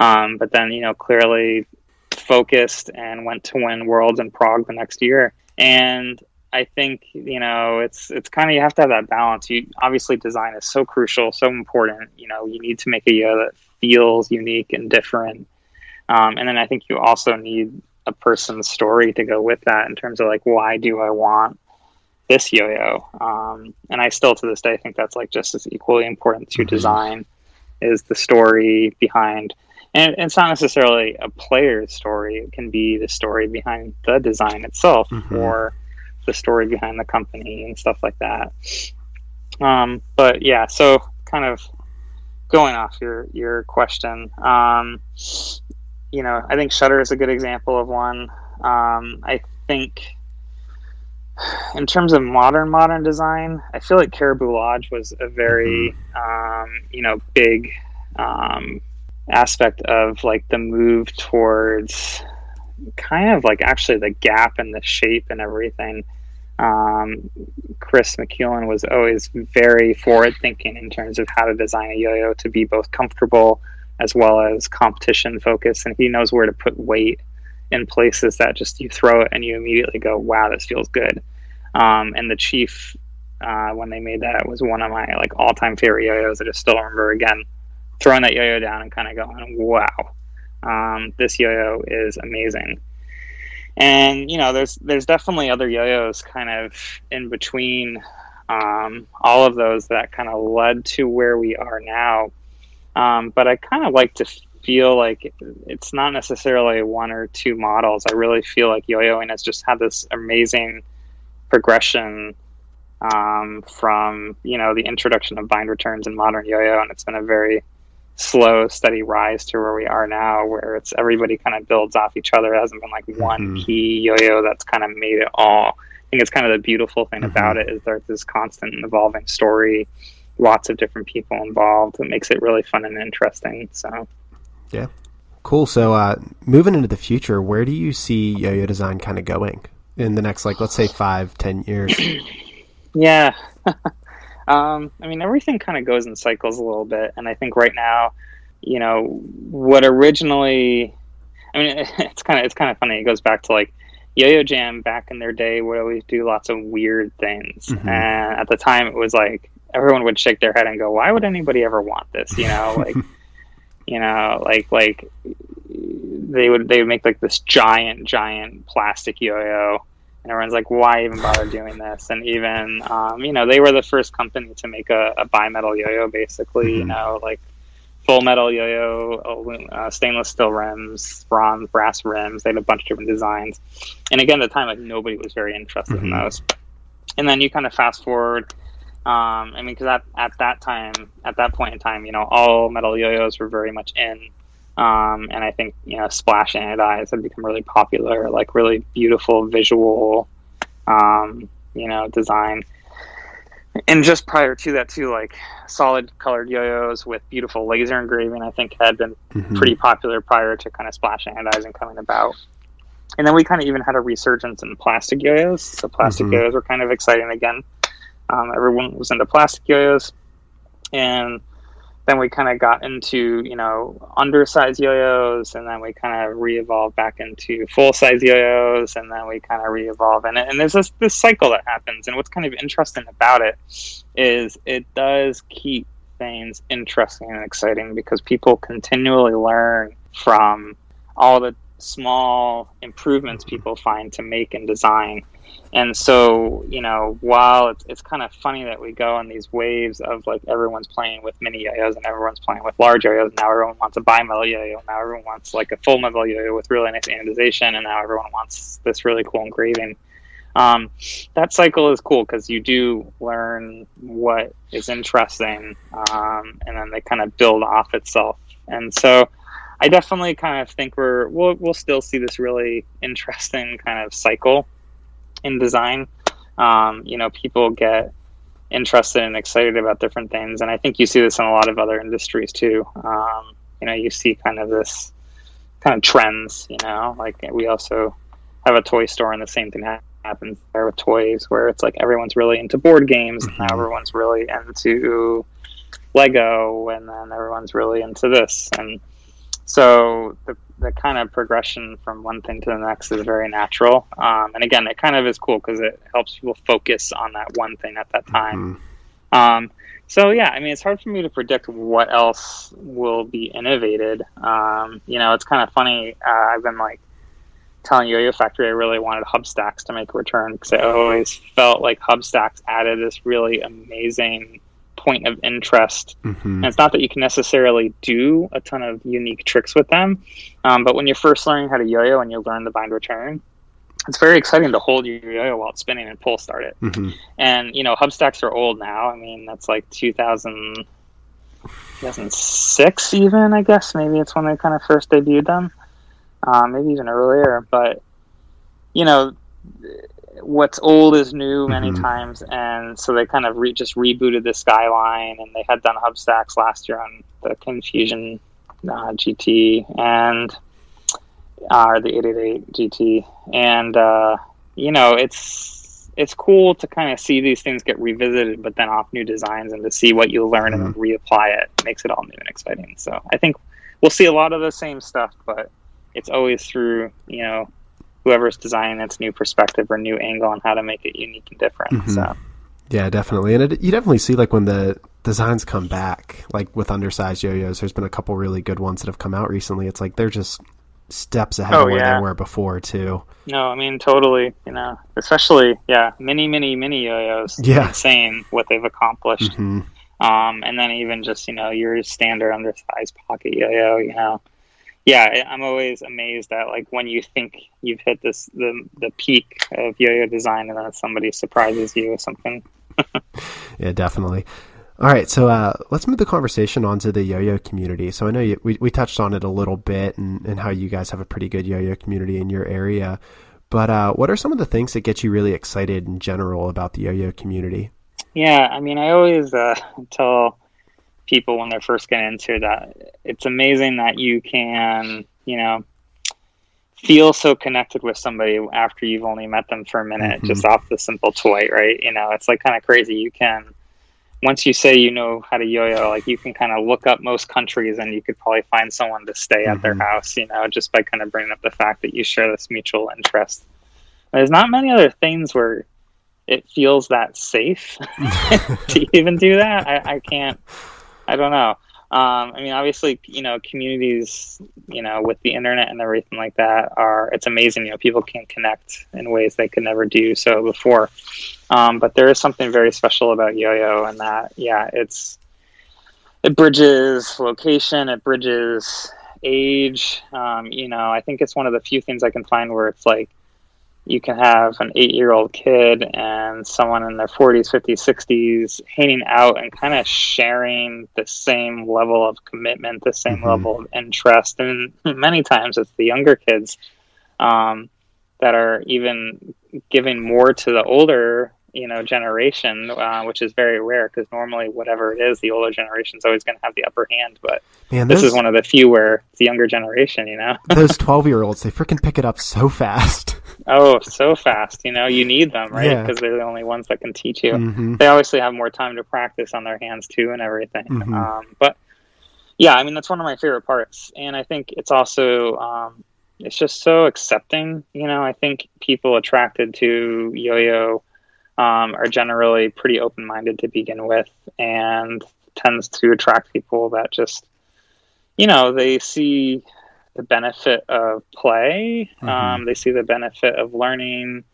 Um, but then you know clearly focused and went to win worlds in Prague the next year. And I think you know it's it's kind of you have to have that balance. You obviously design is so crucial, so important. You know you need to make a yo that feels unique and different. Um, and then I think you also need a person's story to go with that in terms of like why do I want this yo-yo? Um, and I still to this day think that's like just as equally important to mm-hmm. design is the story behind. And it's not necessarily a player's story; it can be the story behind the design itself, mm-hmm. or the story behind the company and stuff like that. Um, but yeah, so kind of going off your your question, um, you know, I think Shutter is a good example of one. Um, I think in terms of modern modern design, I feel like Caribou Lodge was a very mm-hmm. um, you know big um, aspect of like the move towards kind of like actually the gap and the shape and everything. Um, Chris McEwen was always very forward thinking in terms of how to design a yo-yo to be both comfortable as well as competition focused, and he knows where to put weight in places that just you throw it and you immediately go, "Wow, this feels good." Um, and the Chief, uh, when they made that, was one of my like all-time favorite yo-yos. I just still remember again throwing that yo-yo down and kind of going, "Wow, um, this yo-yo is amazing." And you know, there's there's definitely other yo-yos kind of in between um, all of those that kind of led to where we are now. Um, but I kind of like to feel like it's not necessarily one or two models. I really feel like yo-yoing has just had this amazing progression um, from you know the introduction of bind returns in modern yo-yo, and it's been a very slow, steady rise to where we are now, where it's everybody kind of builds off each other. It hasn't been like one mm-hmm. key yo-yo that's kind of made it all. I think it's kind of the beautiful thing mm-hmm. about it is there's this constant and evolving story, lots of different people involved. It makes it really fun and interesting. So yeah. Cool. So, uh, moving into the future, where do you see yo-yo design kind of going in the next, like, let's say five, ten years? yeah. um, I mean, everything kind of goes in cycles a little bit, and I think right now, you know, what originally, I mean, it's kind of it's kind of funny. It goes back to like Yo-Yo Jam back in their day would always do lots of weird things, mm-hmm. and at the time, it was like everyone would shake their head and go, "Why would anybody ever want this?" You know, like you know like like they would they would make like this giant giant plastic yo-yo and everyone's like why even bother doing this and even um, you know they were the first company to make a, a bimetal yo-yo basically mm-hmm. you know like full metal yo-yo uh, stainless steel rims bronze brass rims they had a bunch of different designs and again at the time like nobody was very interested mm-hmm. in those and then you kind of fast forward um, I mean, because at, at that time, at that point in time, you know, all metal yo-yos were very much in. Um, and I think, you know, splash anodize had become really popular, like really beautiful visual, um, you know, design. And just prior to that, too, like solid colored yo-yos with beautiful laser engraving, I think had been mm-hmm. pretty popular prior to kind of splash anodizing coming about. And then we kind of even had a resurgence in plastic yo-yos. So plastic mm-hmm. yo-yos were kind of exciting again. Um, everyone was into plastic yo-yos, and then we kind of got into you know undersized yo-yos, and then we kind of re-evolved back into full-size yo-yos, and then we kind of re-evolve, and, and there's this this cycle that happens. And what's kind of interesting about it is it does keep things interesting and exciting because people continually learn from all the small improvements people find to make and design. And so you know while it's, it's kind of funny that we go on these waves of like everyone's playing with mini yo-yos and everyone's playing with large yo-yos now everyone wants a bi-metal yo-yo now everyone wants like a full metal yo-yo with really nice anodization and now everyone wants this really cool engraving. Um, that cycle is cool because you do learn what is interesting um, and then they kind of build off itself. And so I definitely kind of think we're we'll, we'll still see this really interesting kind of cycle in design. Um, you know, people get interested and excited about different things, and I think you see this in a lot of other industries too. Um, you know, you see kind of this kind of trends. You know, like we also have a toy store, and the same thing happens there with toys, where it's like everyone's really into board games, mm-hmm. and now everyone's really into Lego, and then everyone's really into this, and so the the kind of progression from one thing to the next is very natural. Um, and again, it kind of is cool because it helps people focus on that one thing at that time. Mm-hmm. Um, so yeah, I mean, it's hard for me to predict what else will be innovated. Um, you know, it's kind of funny. Uh, I've been like telling Yo-Yo Factory I really wanted Hubstacks to make a return because I always felt like Hubstacks added this really amazing point of interest. Mm-hmm. And it's not that you can necessarily do a ton of unique tricks with them, um, but when you're first learning how to yo-yo and you learn the bind return, it's very exciting to hold your yo-yo while it's spinning and pull start it. Mm-hmm. And you know, hub stacks are old now. I mean, that's like 2000. 2006 even I guess maybe it's when they kind of first debuted them, uh, maybe even earlier. But you know, what's old is new many mm-hmm. times, and so they kind of re- just rebooted the Skyline, and they had done Hubstacks last year on the Confusion uh, GT and uh, or the 888 GT, and uh, you know it's it's cool to kind of see these things get revisited, but then off new designs and to see what you learn mm-hmm. and reapply it makes it all new and exciting. So I think we'll see a lot of the same stuff, but it's always through you know whoever's designing its new perspective or new angle on how to make it unique and different. Mm-hmm. So. Yeah, definitely, and it, you definitely see like when the designs come back, like with undersized yo-yos. There's been a couple really good ones that have come out recently. It's like they're just steps ahead oh, of where yeah. they were before too. No, I mean totally. You know, especially yeah, mini, mini, mini yo-yos. Yeah, insane what they've accomplished. Mm-hmm. Um, and then even just you know your standard undersized pocket yo-yo. You know, yeah, I'm always amazed at like when you think you've hit this the the peak of yo-yo design, and then somebody surprises you with something. yeah, definitely. All right, so uh, let's move the conversation onto the yo-yo community. So I know you, we we touched on it a little bit, and, and how you guys have a pretty good yo-yo community in your area. But uh, what are some of the things that get you really excited in general about the yo-yo community? Yeah, I mean, I always uh, tell people when they're first getting into that it's amazing that you can, you know, feel so connected with somebody after you've only met them for a minute, mm-hmm. just off the simple toy, right? You know, it's like kind of crazy. You can once you say you know how to yo-yo, like you can kind of look up most countries and you could probably find someone to stay at mm-hmm. their house, you know, just by kind of bringing up the fact that you share this mutual interest. There's not many other things where it feels that safe to even do that. I, I can't, I don't know. Um, I mean, obviously, you know, communities, you know, with the internet and everything like that are, it's amazing, you know, people can connect in ways they could never do so before. Um, but there is something very special about yo-yo and that, yeah, it's, it bridges location, it bridges age. Um, you know, I think it's one of the few things I can find where it's like, you can have an eight year old kid and someone in their 40s, 50s, 60s hanging out and kind of sharing the same level of commitment, the same mm-hmm. level of interest. And many times it's the younger kids um, that are even giving more to the older you know generation uh, which is very rare because normally whatever it is the older generation is always going to have the upper hand but Man, this is one of the few where it's the younger generation you know those 12 year olds they freaking pick it up so fast oh so fast you know you need them right because yeah. they're the only ones that can teach you mm-hmm. they obviously have more time to practice on their hands too and everything mm-hmm. um, but yeah i mean that's one of my favorite parts and i think it's also um, it's just so accepting you know i think people attracted to yo-yo um, are generally pretty open minded to begin with and tends to attract people that just, you know, they see the benefit of play, mm-hmm. um, they see the benefit of learning,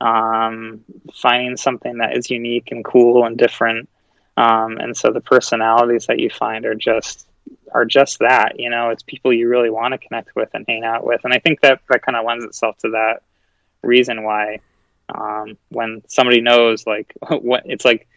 um, finding something that is unique and cool and different. Um, and so the personalities that you find are just are just that you know it's people you really want to connect with and hang out with and i think that that kind of lends itself to that reason why um, when somebody knows like what it's like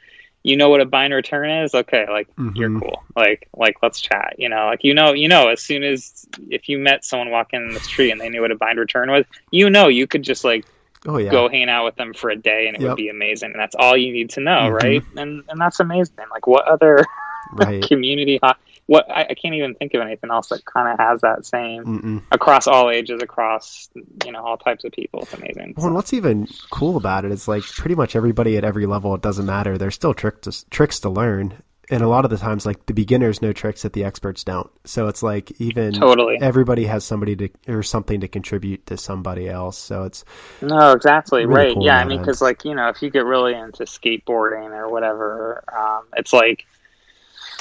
you know what a bind return is okay like mm-hmm. you're cool like like let's chat you know like you know you know as soon as if you met someone walking in the street and they knew what a bind return was you know you could just like oh, yeah. go hang out with them for a day and it yep. would be amazing and that's all you need to know mm-hmm. right and and that's amazing like what other right. community what I, I, can't even think of anything else that kind of has that same Mm-mm. across all ages, across you know all types of people. It's amazing. Well, so. what's even cool about it is like pretty much everybody at every level. It doesn't matter. There's still tricks to, tricks to learn, and a lot of the times, like the beginners know tricks that the experts don't. So it's like even totally everybody has somebody to or something to contribute to somebody else. So it's no, exactly really right. Cool yeah, I mean, because like you know, if you get really into skateboarding or whatever, um, it's like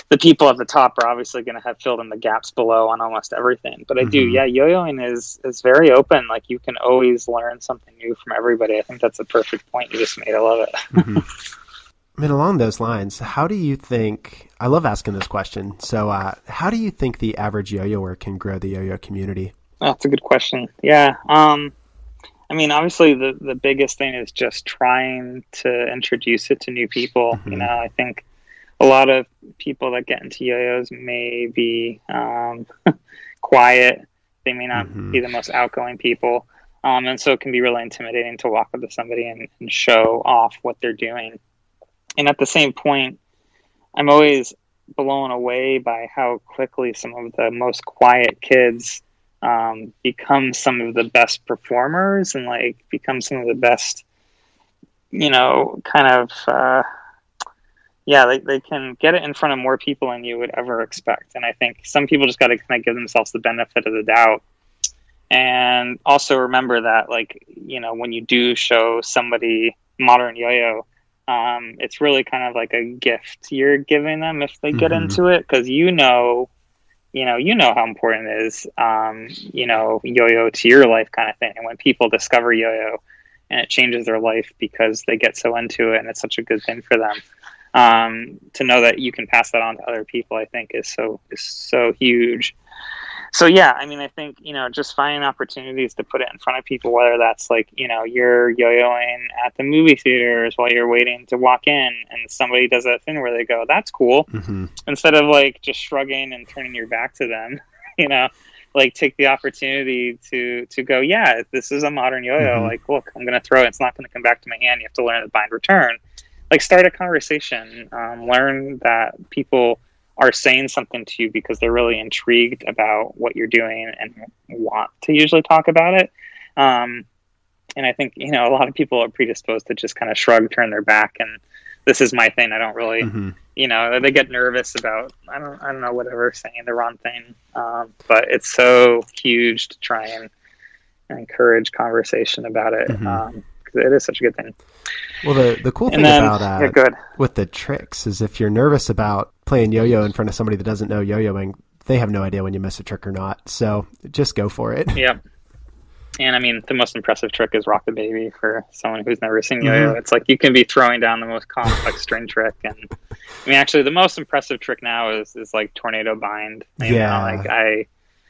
the people at the top are obviously going to have filled in the gaps below on almost everything. But I mm-hmm. do, yeah, yo-yoing is is very open. Like you can always learn something new from everybody. I think that's a perfect point you just made. I love it. mm-hmm. I mean, along those lines, how do you think? I love asking this question. So, uh, how do you think the average yo-yoer can grow the yo-yo community? Oh, that's a good question. Yeah. Um, I mean, obviously, the the biggest thing is just trying to introduce it to new people. Mm-hmm. You know, I think a lot of people that get into yo-yos may be um, quiet. They may not mm-hmm. be the most outgoing people. Um, and so it can be really intimidating to walk up to somebody and, and show off what they're doing. And at the same point, I'm always blown away by how quickly some of the most quiet kids um, become some of the best performers and like become some of the best, you know, kind of, uh, yeah, they, they can get it in front of more people than you would ever expect. And I think some people just got to kind of give themselves the benefit of the doubt. And also remember that, like, you know, when you do show somebody modern yo yo, um, it's really kind of like a gift you're giving them if they get mm-hmm. into it because you know you know you know how important it is um, you know yo-yo to your life kind of thing and when people discover yo-yo and it changes their life because they get so into it and it's such a good thing for them um, to know that you can pass that on to other people i think is so is so huge so yeah, I mean, I think you know, just finding opportunities to put it in front of people, whether that's like you know, you're yo-yoing at the movie theaters while you're waiting to walk in, and somebody does that thing where they go, "That's cool," mm-hmm. instead of like just shrugging and turning your back to them, you know, like take the opportunity to to go, "Yeah, this is a modern yo-yo. Mm-hmm. Like, look, I'm gonna throw it. It's not gonna come back to my hand. You have to learn to bind return." Like, start a conversation. Um, learn that people are saying something to you because they're really intrigued about what you're doing and want to usually talk about it. Um, and I think you know a lot of people are predisposed to just kind of shrug, turn their back, and this is my thing. I don't really, mm-hmm. you know, they get nervous about I don't I don't know whatever saying the wrong thing. Um, but it's so huge to try and encourage conversation about it. Mm-hmm. It is such a good thing. Well, the the cool thing then, about uh, yeah, with the tricks is if you're nervous about playing yo-yo in front of somebody that doesn't know yo-yoing, they have no idea when you miss a trick or not. So just go for it. Yeah. And I mean, the most impressive trick is Rock the Baby for someone who's never seen yo-yo. Mm-hmm. It's like you can be throwing down the most complex string trick, and I mean, actually, the most impressive trick now is is like Tornado Bind. You yeah. Know, like I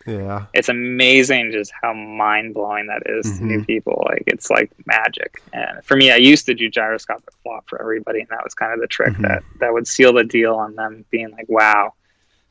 yeah. It's amazing just how mind blowing that is mm-hmm. to new mm-hmm. people. Like it's like magic. And for me, I used to do gyroscopic flop for everybody, and that was kind of the trick mm-hmm. that that would seal the deal on them being like, wow.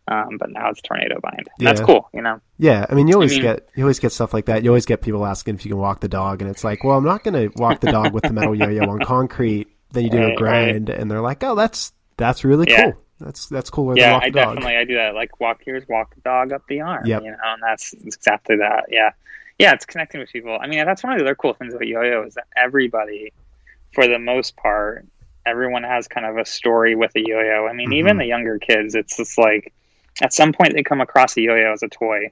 Um, but now it's tornado bind. Yeah. That's cool, you know. Yeah, I mean, you always I mean, get you always get stuff like that. You always get people asking if you can walk the dog, and it's like, well, I'm not going to walk the dog with the metal yo-yo on concrete. Then you do right, a grind, right. and they're like, oh, that's that's really yeah. cool. That's that's cool. yeah, I definitely I do that. Like walk here's walk the dog up the arm. Yep. you know, and that's exactly that. Yeah, yeah, it's connecting with people. I mean, that's one of the other cool things about yo-yo is that everybody, for the most part, everyone has kind of a story with a yo-yo. I mean, mm-hmm. even the younger kids, it's just like at some point they come across a yo-yo as a toy,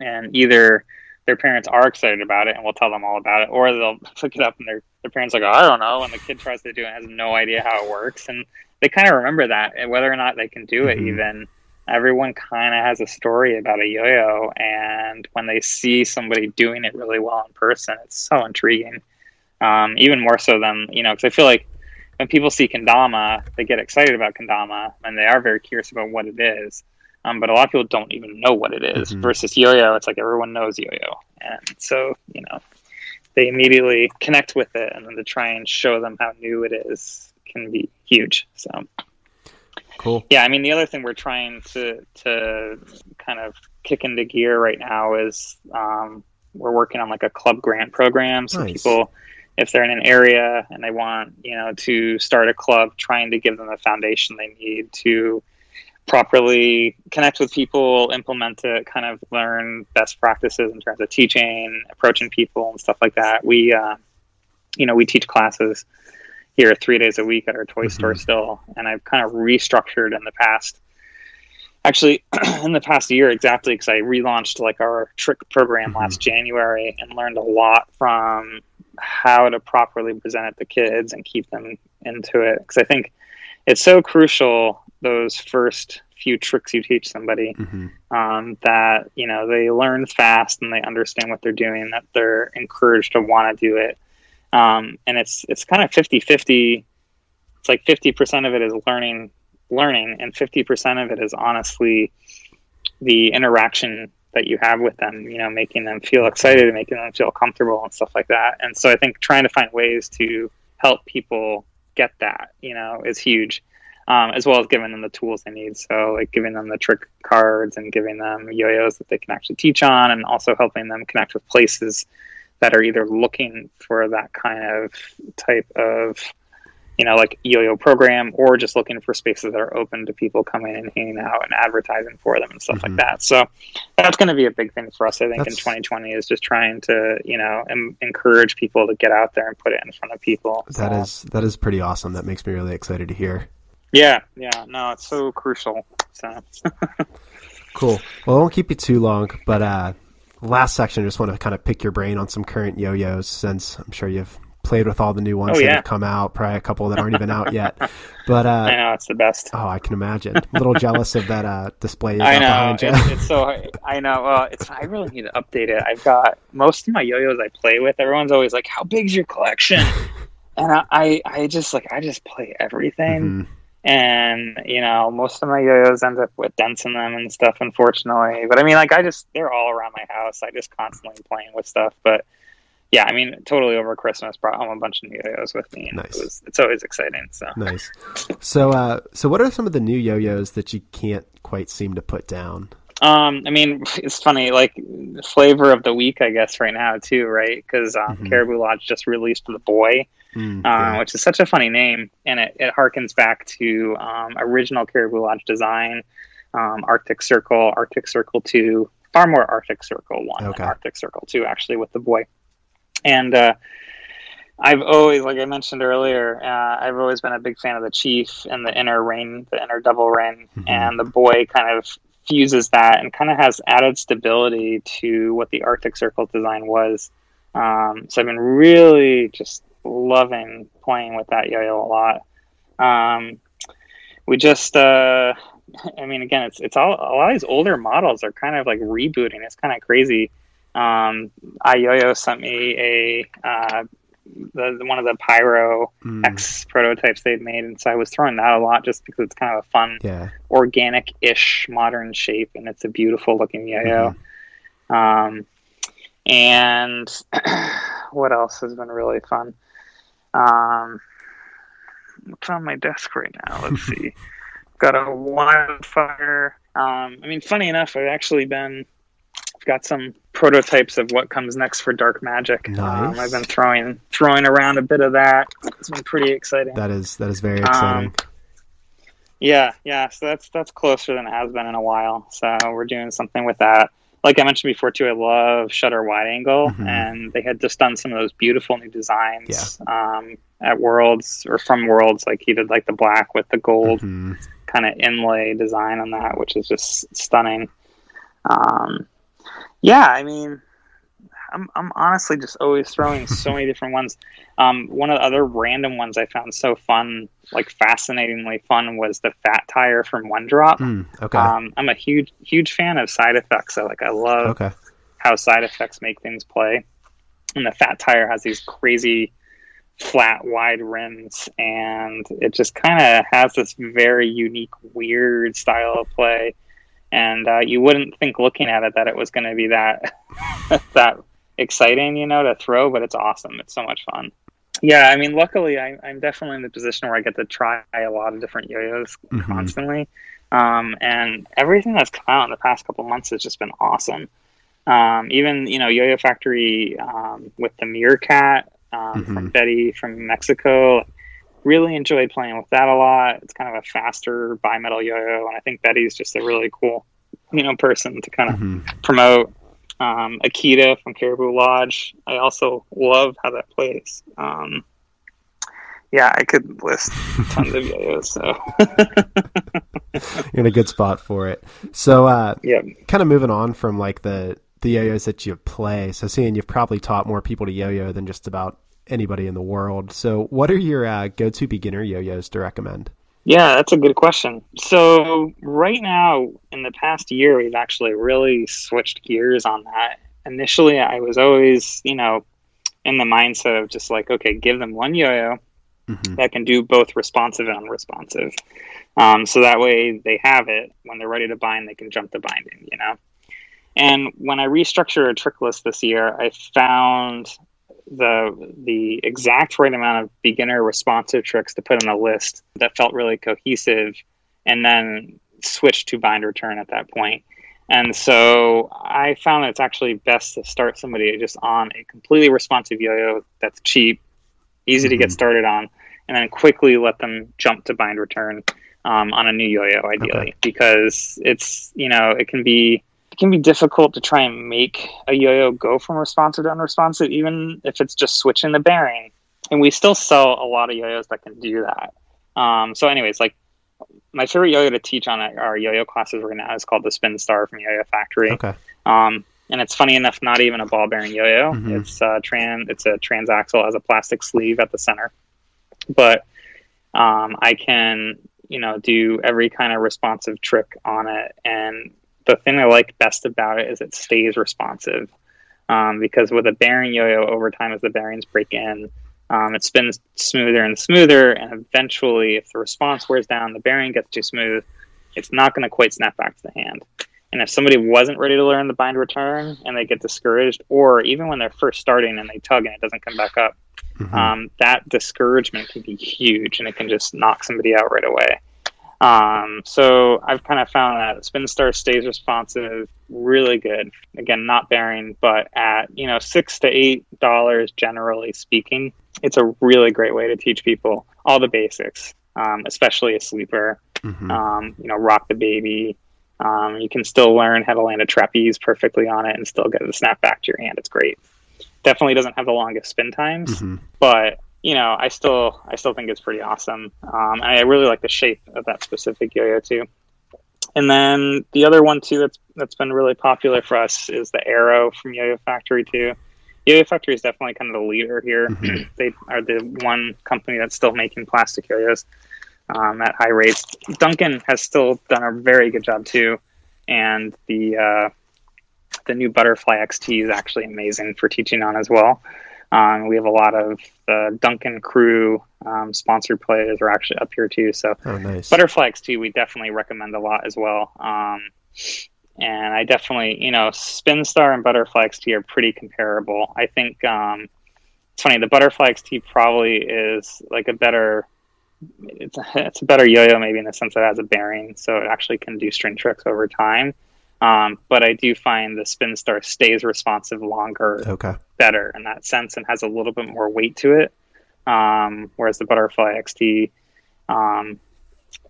and either their parents are excited about it and we'll tell them all about it, or they'll pick it up and their their parents like, oh, I don't know, and the kid tries to do it and has no idea how it works, and they kind of remember that, and whether or not they can do it, mm-hmm. even everyone kind of has a story about a yo-yo, and when they see somebody doing it really well in person, it's so intriguing. Um, even more so than you know, because I feel like when people see kendama, they get excited about kendama, and they are very curious about what it is. Um, but a lot of people don't even know what it is. Mm-hmm. Versus yo-yo, it's like everyone knows yo-yo, and so you know, they immediately connect with it, and then to try and show them how new it is can be huge. So cool. Yeah, I mean the other thing we're trying to to kind of kick into gear right now is um, we're working on like a club grant program. So nice. people if they're in an area and they want, you know, to start a club, trying to give them the foundation they need to properly connect with people, implement it, kind of learn best practices in terms of teaching, approaching people, and stuff like that. We, uh, you know, we teach classes here three days a week at our toy mm-hmm. store still, and I've kind of restructured in the past. Actually, in the past year, exactly because I relaunched like our trick program mm-hmm. last January and learned a lot from how to properly present it to kids and keep them into it. Because I think it's so crucial those first few tricks you teach somebody mm-hmm. um, that you know they learn fast and they understand what they're doing that they're encouraged to want to do it um, and it's it's kind of 50-50 it's like 50% of it is learning learning and 50% of it is honestly the interaction that you have with them you know making them feel excited and making them feel comfortable and stuff like that. And so i think trying to find ways to help people get that you know is huge. Um, as well as giving them the tools they need. So, like giving them the trick cards and giving them yo-yos that they can actually teach on, and also helping them connect with places that are either looking for that kind of type of you know, like yo-yo program, or just looking for spaces that are open to people coming and hanging out and advertising for them and stuff mm-hmm. like that. So that's going to be a big thing for us, I think, that's... in 2020 is just trying to, you know, em- encourage people to get out there and put it in front of people. That so. is that is pretty awesome. That makes me really excited to hear. Yeah, yeah, no, it's so crucial. So cool. Well, I won't keep you too long, but uh, last section, I just want to kind of pick your brain on some current yo-yos, since I'm sure you've played with all the new ones oh, that have come out. Probably a couple that aren't even out yet. But uh, I know it's the best. Oh, I can imagine. A little jealous of that uh, display. I know it's, it's, so. I know. Well, it's. I really need to update it. I've got most of my yo-yos I play with. Everyone's always like, "How big's your collection?" and I, I, I, just like I just play everything. Mm-hmm. And you know, most of my yo-yos end up with dents in them and stuff, unfortunately. But I mean, like I just they're all around my house. I just constantly playing with stuff, but yeah, I mean, totally over Christmas, brought home a bunch of new yo-yos with me. nice. It was, it's always exciting. So nice. So, uh, so what are some of the new yo-yos that you can't quite seem to put down? Um, I mean, it's funny, like flavor of the week, I guess, right now too, right? Because um, mm-hmm. Caribou Lodge just released the Boy, mm, uh, which is such a funny name, and it, it harkens back to um, original Caribou Lodge design, um, Arctic Circle, Arctic Circle Two, far more Arctic Circle One okay. Arctic Circle Two, actually, with the Boy and uh, I've always, like I mentioned earlier, uh, I've always been a big fan of the Chief and the inner ring, the inner double ring, mm-hmm. and the boy kind of fuses that and kind of has added stability to what the Arctic Circle design was. Um, so I've been really just loving playing with that yo-yo a lot. Um, we just, uh, I mean, again, it's it's all a lot of these older models are kind of like rebooting. It's kind of crazy. Um, iYoyo sent me a uh, the, one of the Pyro mm. X prototypes they've made, and so I was throwing that a lot just because it's kind of a fun, yeah. organic-ish modern shape, and it's a beautiful looking yo-yo. Mm-hmm. Um, and what else has been really fun? Um, what's on my desk right now? Let's see. Got a wildfire. Um, I mean, funny enough, I've actually been got some prototypes of what comes next for Dark Magic. Nice. Um, I've been throwing throwing around a bit of that. It's been pretty exciting. That is that is very exciting. Um, yeah, yeah. So that's that's closer than it has been in a while. So we're doing something with that. Like I mentioned before too, I love Shutter Wide Angle, mm-hmm. and they had just done some of those beautiful new designs yeah. um, at Worlds or from Worlds. Like he did like the black with the gold mm-hmm. kind of inlay design on that, which is just stunning. Um, yeah, I mean, I'm I'm honestly just always throwing so many different ones. Um, one of the other random ones I found so fun, like fascinatingly fun, was the Fat Tire from One Drop. Mm, okay. Um, I'm a huge huge fan of side effects. So like I love okay. how side effects make things play. And the Fat Tire has these crazy flat wide rims and it just kind of has this very unique weird style of play and uh, you wouldn't think looking at it that it was going to be that that exciting, you know, to throw, but it's awesome. It's so much fun. Yeah, I mean, luckily, I, am definitely in the position where I get to try a lot of different yo-yos mm-hmm. constantly, um, and everything that's come out in the past couple months has just been awesome. Um, even you know, Yo-Yo Factory um, with the Meerkat um, mm-hmm. from Betty from Mexico, really enjoyed playing with that a lot. It's kind of a faster bimetal yo-yo, and I think Betty's just a really cool, you know, person to kind of mm-hmm. promote. Um, Akita from Caribou Lodge. I also love how that plays. Um, yeah, I could list tons of yo-yos. So you're in a good spot for it. So, uh, yeah, kind of moving on from like the the yo-yos that you play. So, seeing you've probably taught more people to yo-yo than just about anybody in the world. So, what are your uh, go to beginner yo yos to recommend? Yeah, that's a good question. So, right now, in the past year, we've actually really switched gears on that. Initially, I was always, you know, in the mindset of just like, okay, give them one yo yo mm-hmm. that can do both responsive and unresponsive. Um, so that way they have it when they're ready to bind, they can jump to binding, you know? And when I restructured a trick list this year, I found the the exact right amount of beginner responsive tricks to put in a list that felt really cohesive, and then switch to bind return at that point. And so I found that it's actually best to start somebody just on a completely responsive yo-yo that's cheap, easy mm-hmm. to get mm-hmm. started on, and then quickly let them jump to bind return um, on a new yo-yo, ideally, okay. because it's you know it can be it can be difficult to try and make a yo-yo go from responsive to unresponsive, even if it's just switching the bearing. And we still sell a lot of yo-yos that can do that. Um, so, anyways, like my favorite yo-yo to teach on our yo-yo classes right now is called the Spin Star from Yo-Yo Factory. Okay. Um, and it's funny enough, not even a ball bearing yo-yo. Mm-hmm. It's uh, trans. It's a transaxle has a plastic sleeve at the center, but um, I can you know do every kind of responsive trick on it. And the thing I like best about it is it stays responsive. Um, because with a bearing yo-yo, over time as the bearings break in, um, it spins smoother and smoother, and eventually, if the response wears down, the bearing gets too smooth, it's not going to quite snap back to the hand. And if somebody wasn't ready to learn the bind return and they get discouraged, or even when they're first starting and they tug and it doesn't come back up, mm-hmm. um, that discouragement can be huge and it can just knock somebody out right away. Um, so I've kind of found that Spin Star stays responsive really good. Again, not bearing, but at you know six to eight dollars generally speaking, it's a really great way to teach people all the basics, um, especially a sleeper. Mm-hmm. Um, you know, rock the baby. Um, you can still learn how to land a trapeze perfectly on it and still get to snap back to your hand. It's great. Definitely doesn't have the longest spin times, mm-hmm. but you know, I still I still think it's pretty awesome. Um, I really like the shape of that specific yo-yo too. And then the other one too that's that's been really popular for us is the Arrow from Yo-Yo Factory too. Yo-Yo Factory is definitely kind of the leader here. Mm-hmm. they are the one company that's still making plastic yo-yos um, at high rates. Duncan has still done a very good job too, and the uh, the new Butterfly XT is actually amazing for teaching on as well. Um, we have a lot of the Duncan crew um, sponsored players are actually up here too. So oh, nice. Butterfly XT we definitely recommend a lot as well. Um, and I definitely, you know, Spin Star and Butterfly XT are pretty comparable. I think um, it's funny. The Butterfly XT probably is like a better. It's a, it's a better yo-yo maybe in the sense that it has a bearing, so it actually can do string tricks over time. Um, but I do find the Spin Star stays responsive longer, okay. better in that sense, and has a little bit more weight to it. Um, whereas the Butterfly XT, um,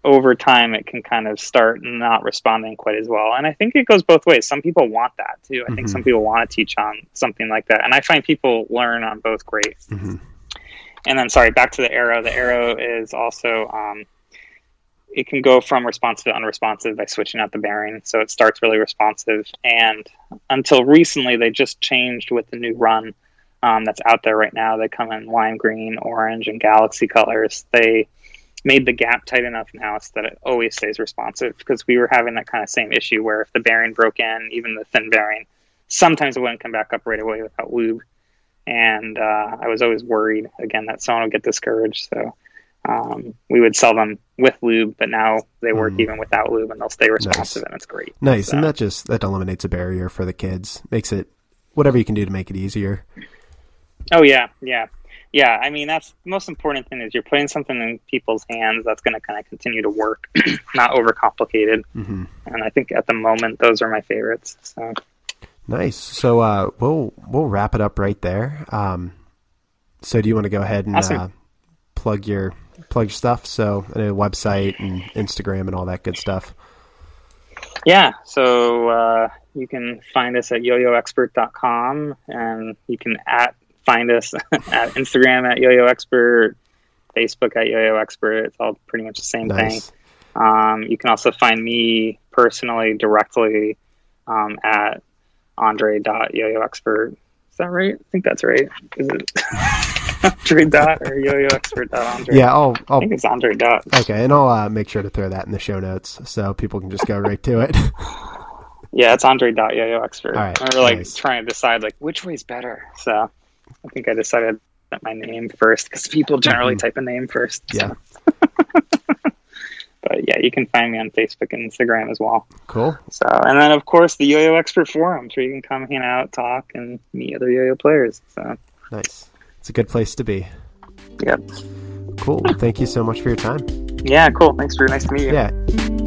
over time, it can kind of start not responding quite as well. And I think it goes both ways. Some people want that too. I mm-hmm. think some people want to teach on something like that, and I find people learn on both great. Mm-hmm. And then, sorry, back to the arrow. The arrow is also um, it can go from responsive to unresponsive by switching out the bearing. So it starts really responsive. And until recently, they just changed with the new run um, that's out there right now. They come in lime green, orange, and galaxy colors. They made the gap tight enough now so that it always stays responsive because we were having that kind of same issue where if the bearing broke in, even the thin bearing, sometimes it wouldn't come back up right away without lube. And uh, I was always worried again that someone would get discouraged. So um, we would sell them with lube, but now they work mm. even without lube, and they'll stay responsive, nice. and it's great. Nice, so. and that just that eliminates a barrier for the kids, makes it whatever you can do to make it easier. Oh yeah, yeah, yeah. I mean, that's the most important thing is you're putting something in people's hands that's going to kind of continue to work, not overcomplicated. Mm-hmm. And I think at the moment those are my favorites. So nice. So uh, we'll we'll wrap it up right there. Um, so do you want to go ahead and awesome. uh, plug your plug your stuff. So a website and Instagram and all that good stuff. Yeah, so uh, you can find us at yoyoexpert.com and you can at find us at Instagram at yoyoexpert, Facebook at yoyoexpert. It's all pretty much the same nice. thing. Um, you can also find me personally directly um, at andre.yoyoexpert. Is that right? I think that's right. Is it? Andre Dot or Yo-Yo Expert Dot Andre. Yeah, I'll, I'll. I think it's Andre Dot. Okay, and I'll uh, make sure to throw that in the show notes so people can just go right to it. yeah, it's Andre Dot Yo-Yo Expert. All right, I like nice. trying to decide like which way's better. So I think I decided that my name first because people generally mm-hmm. type a name first. Yeah. but yeah, you can find me on Facebook and Instagram as well. Cool. So, and then of course the Yo-Yo Expert forums where you can come hang out, talk, and meet other yo-yo players. So Nice. It's a good place to be. Yep. Cool. Thank you so much for your time. Yeah, cool. Thanks, Drew. Nice to meet you. Yeah.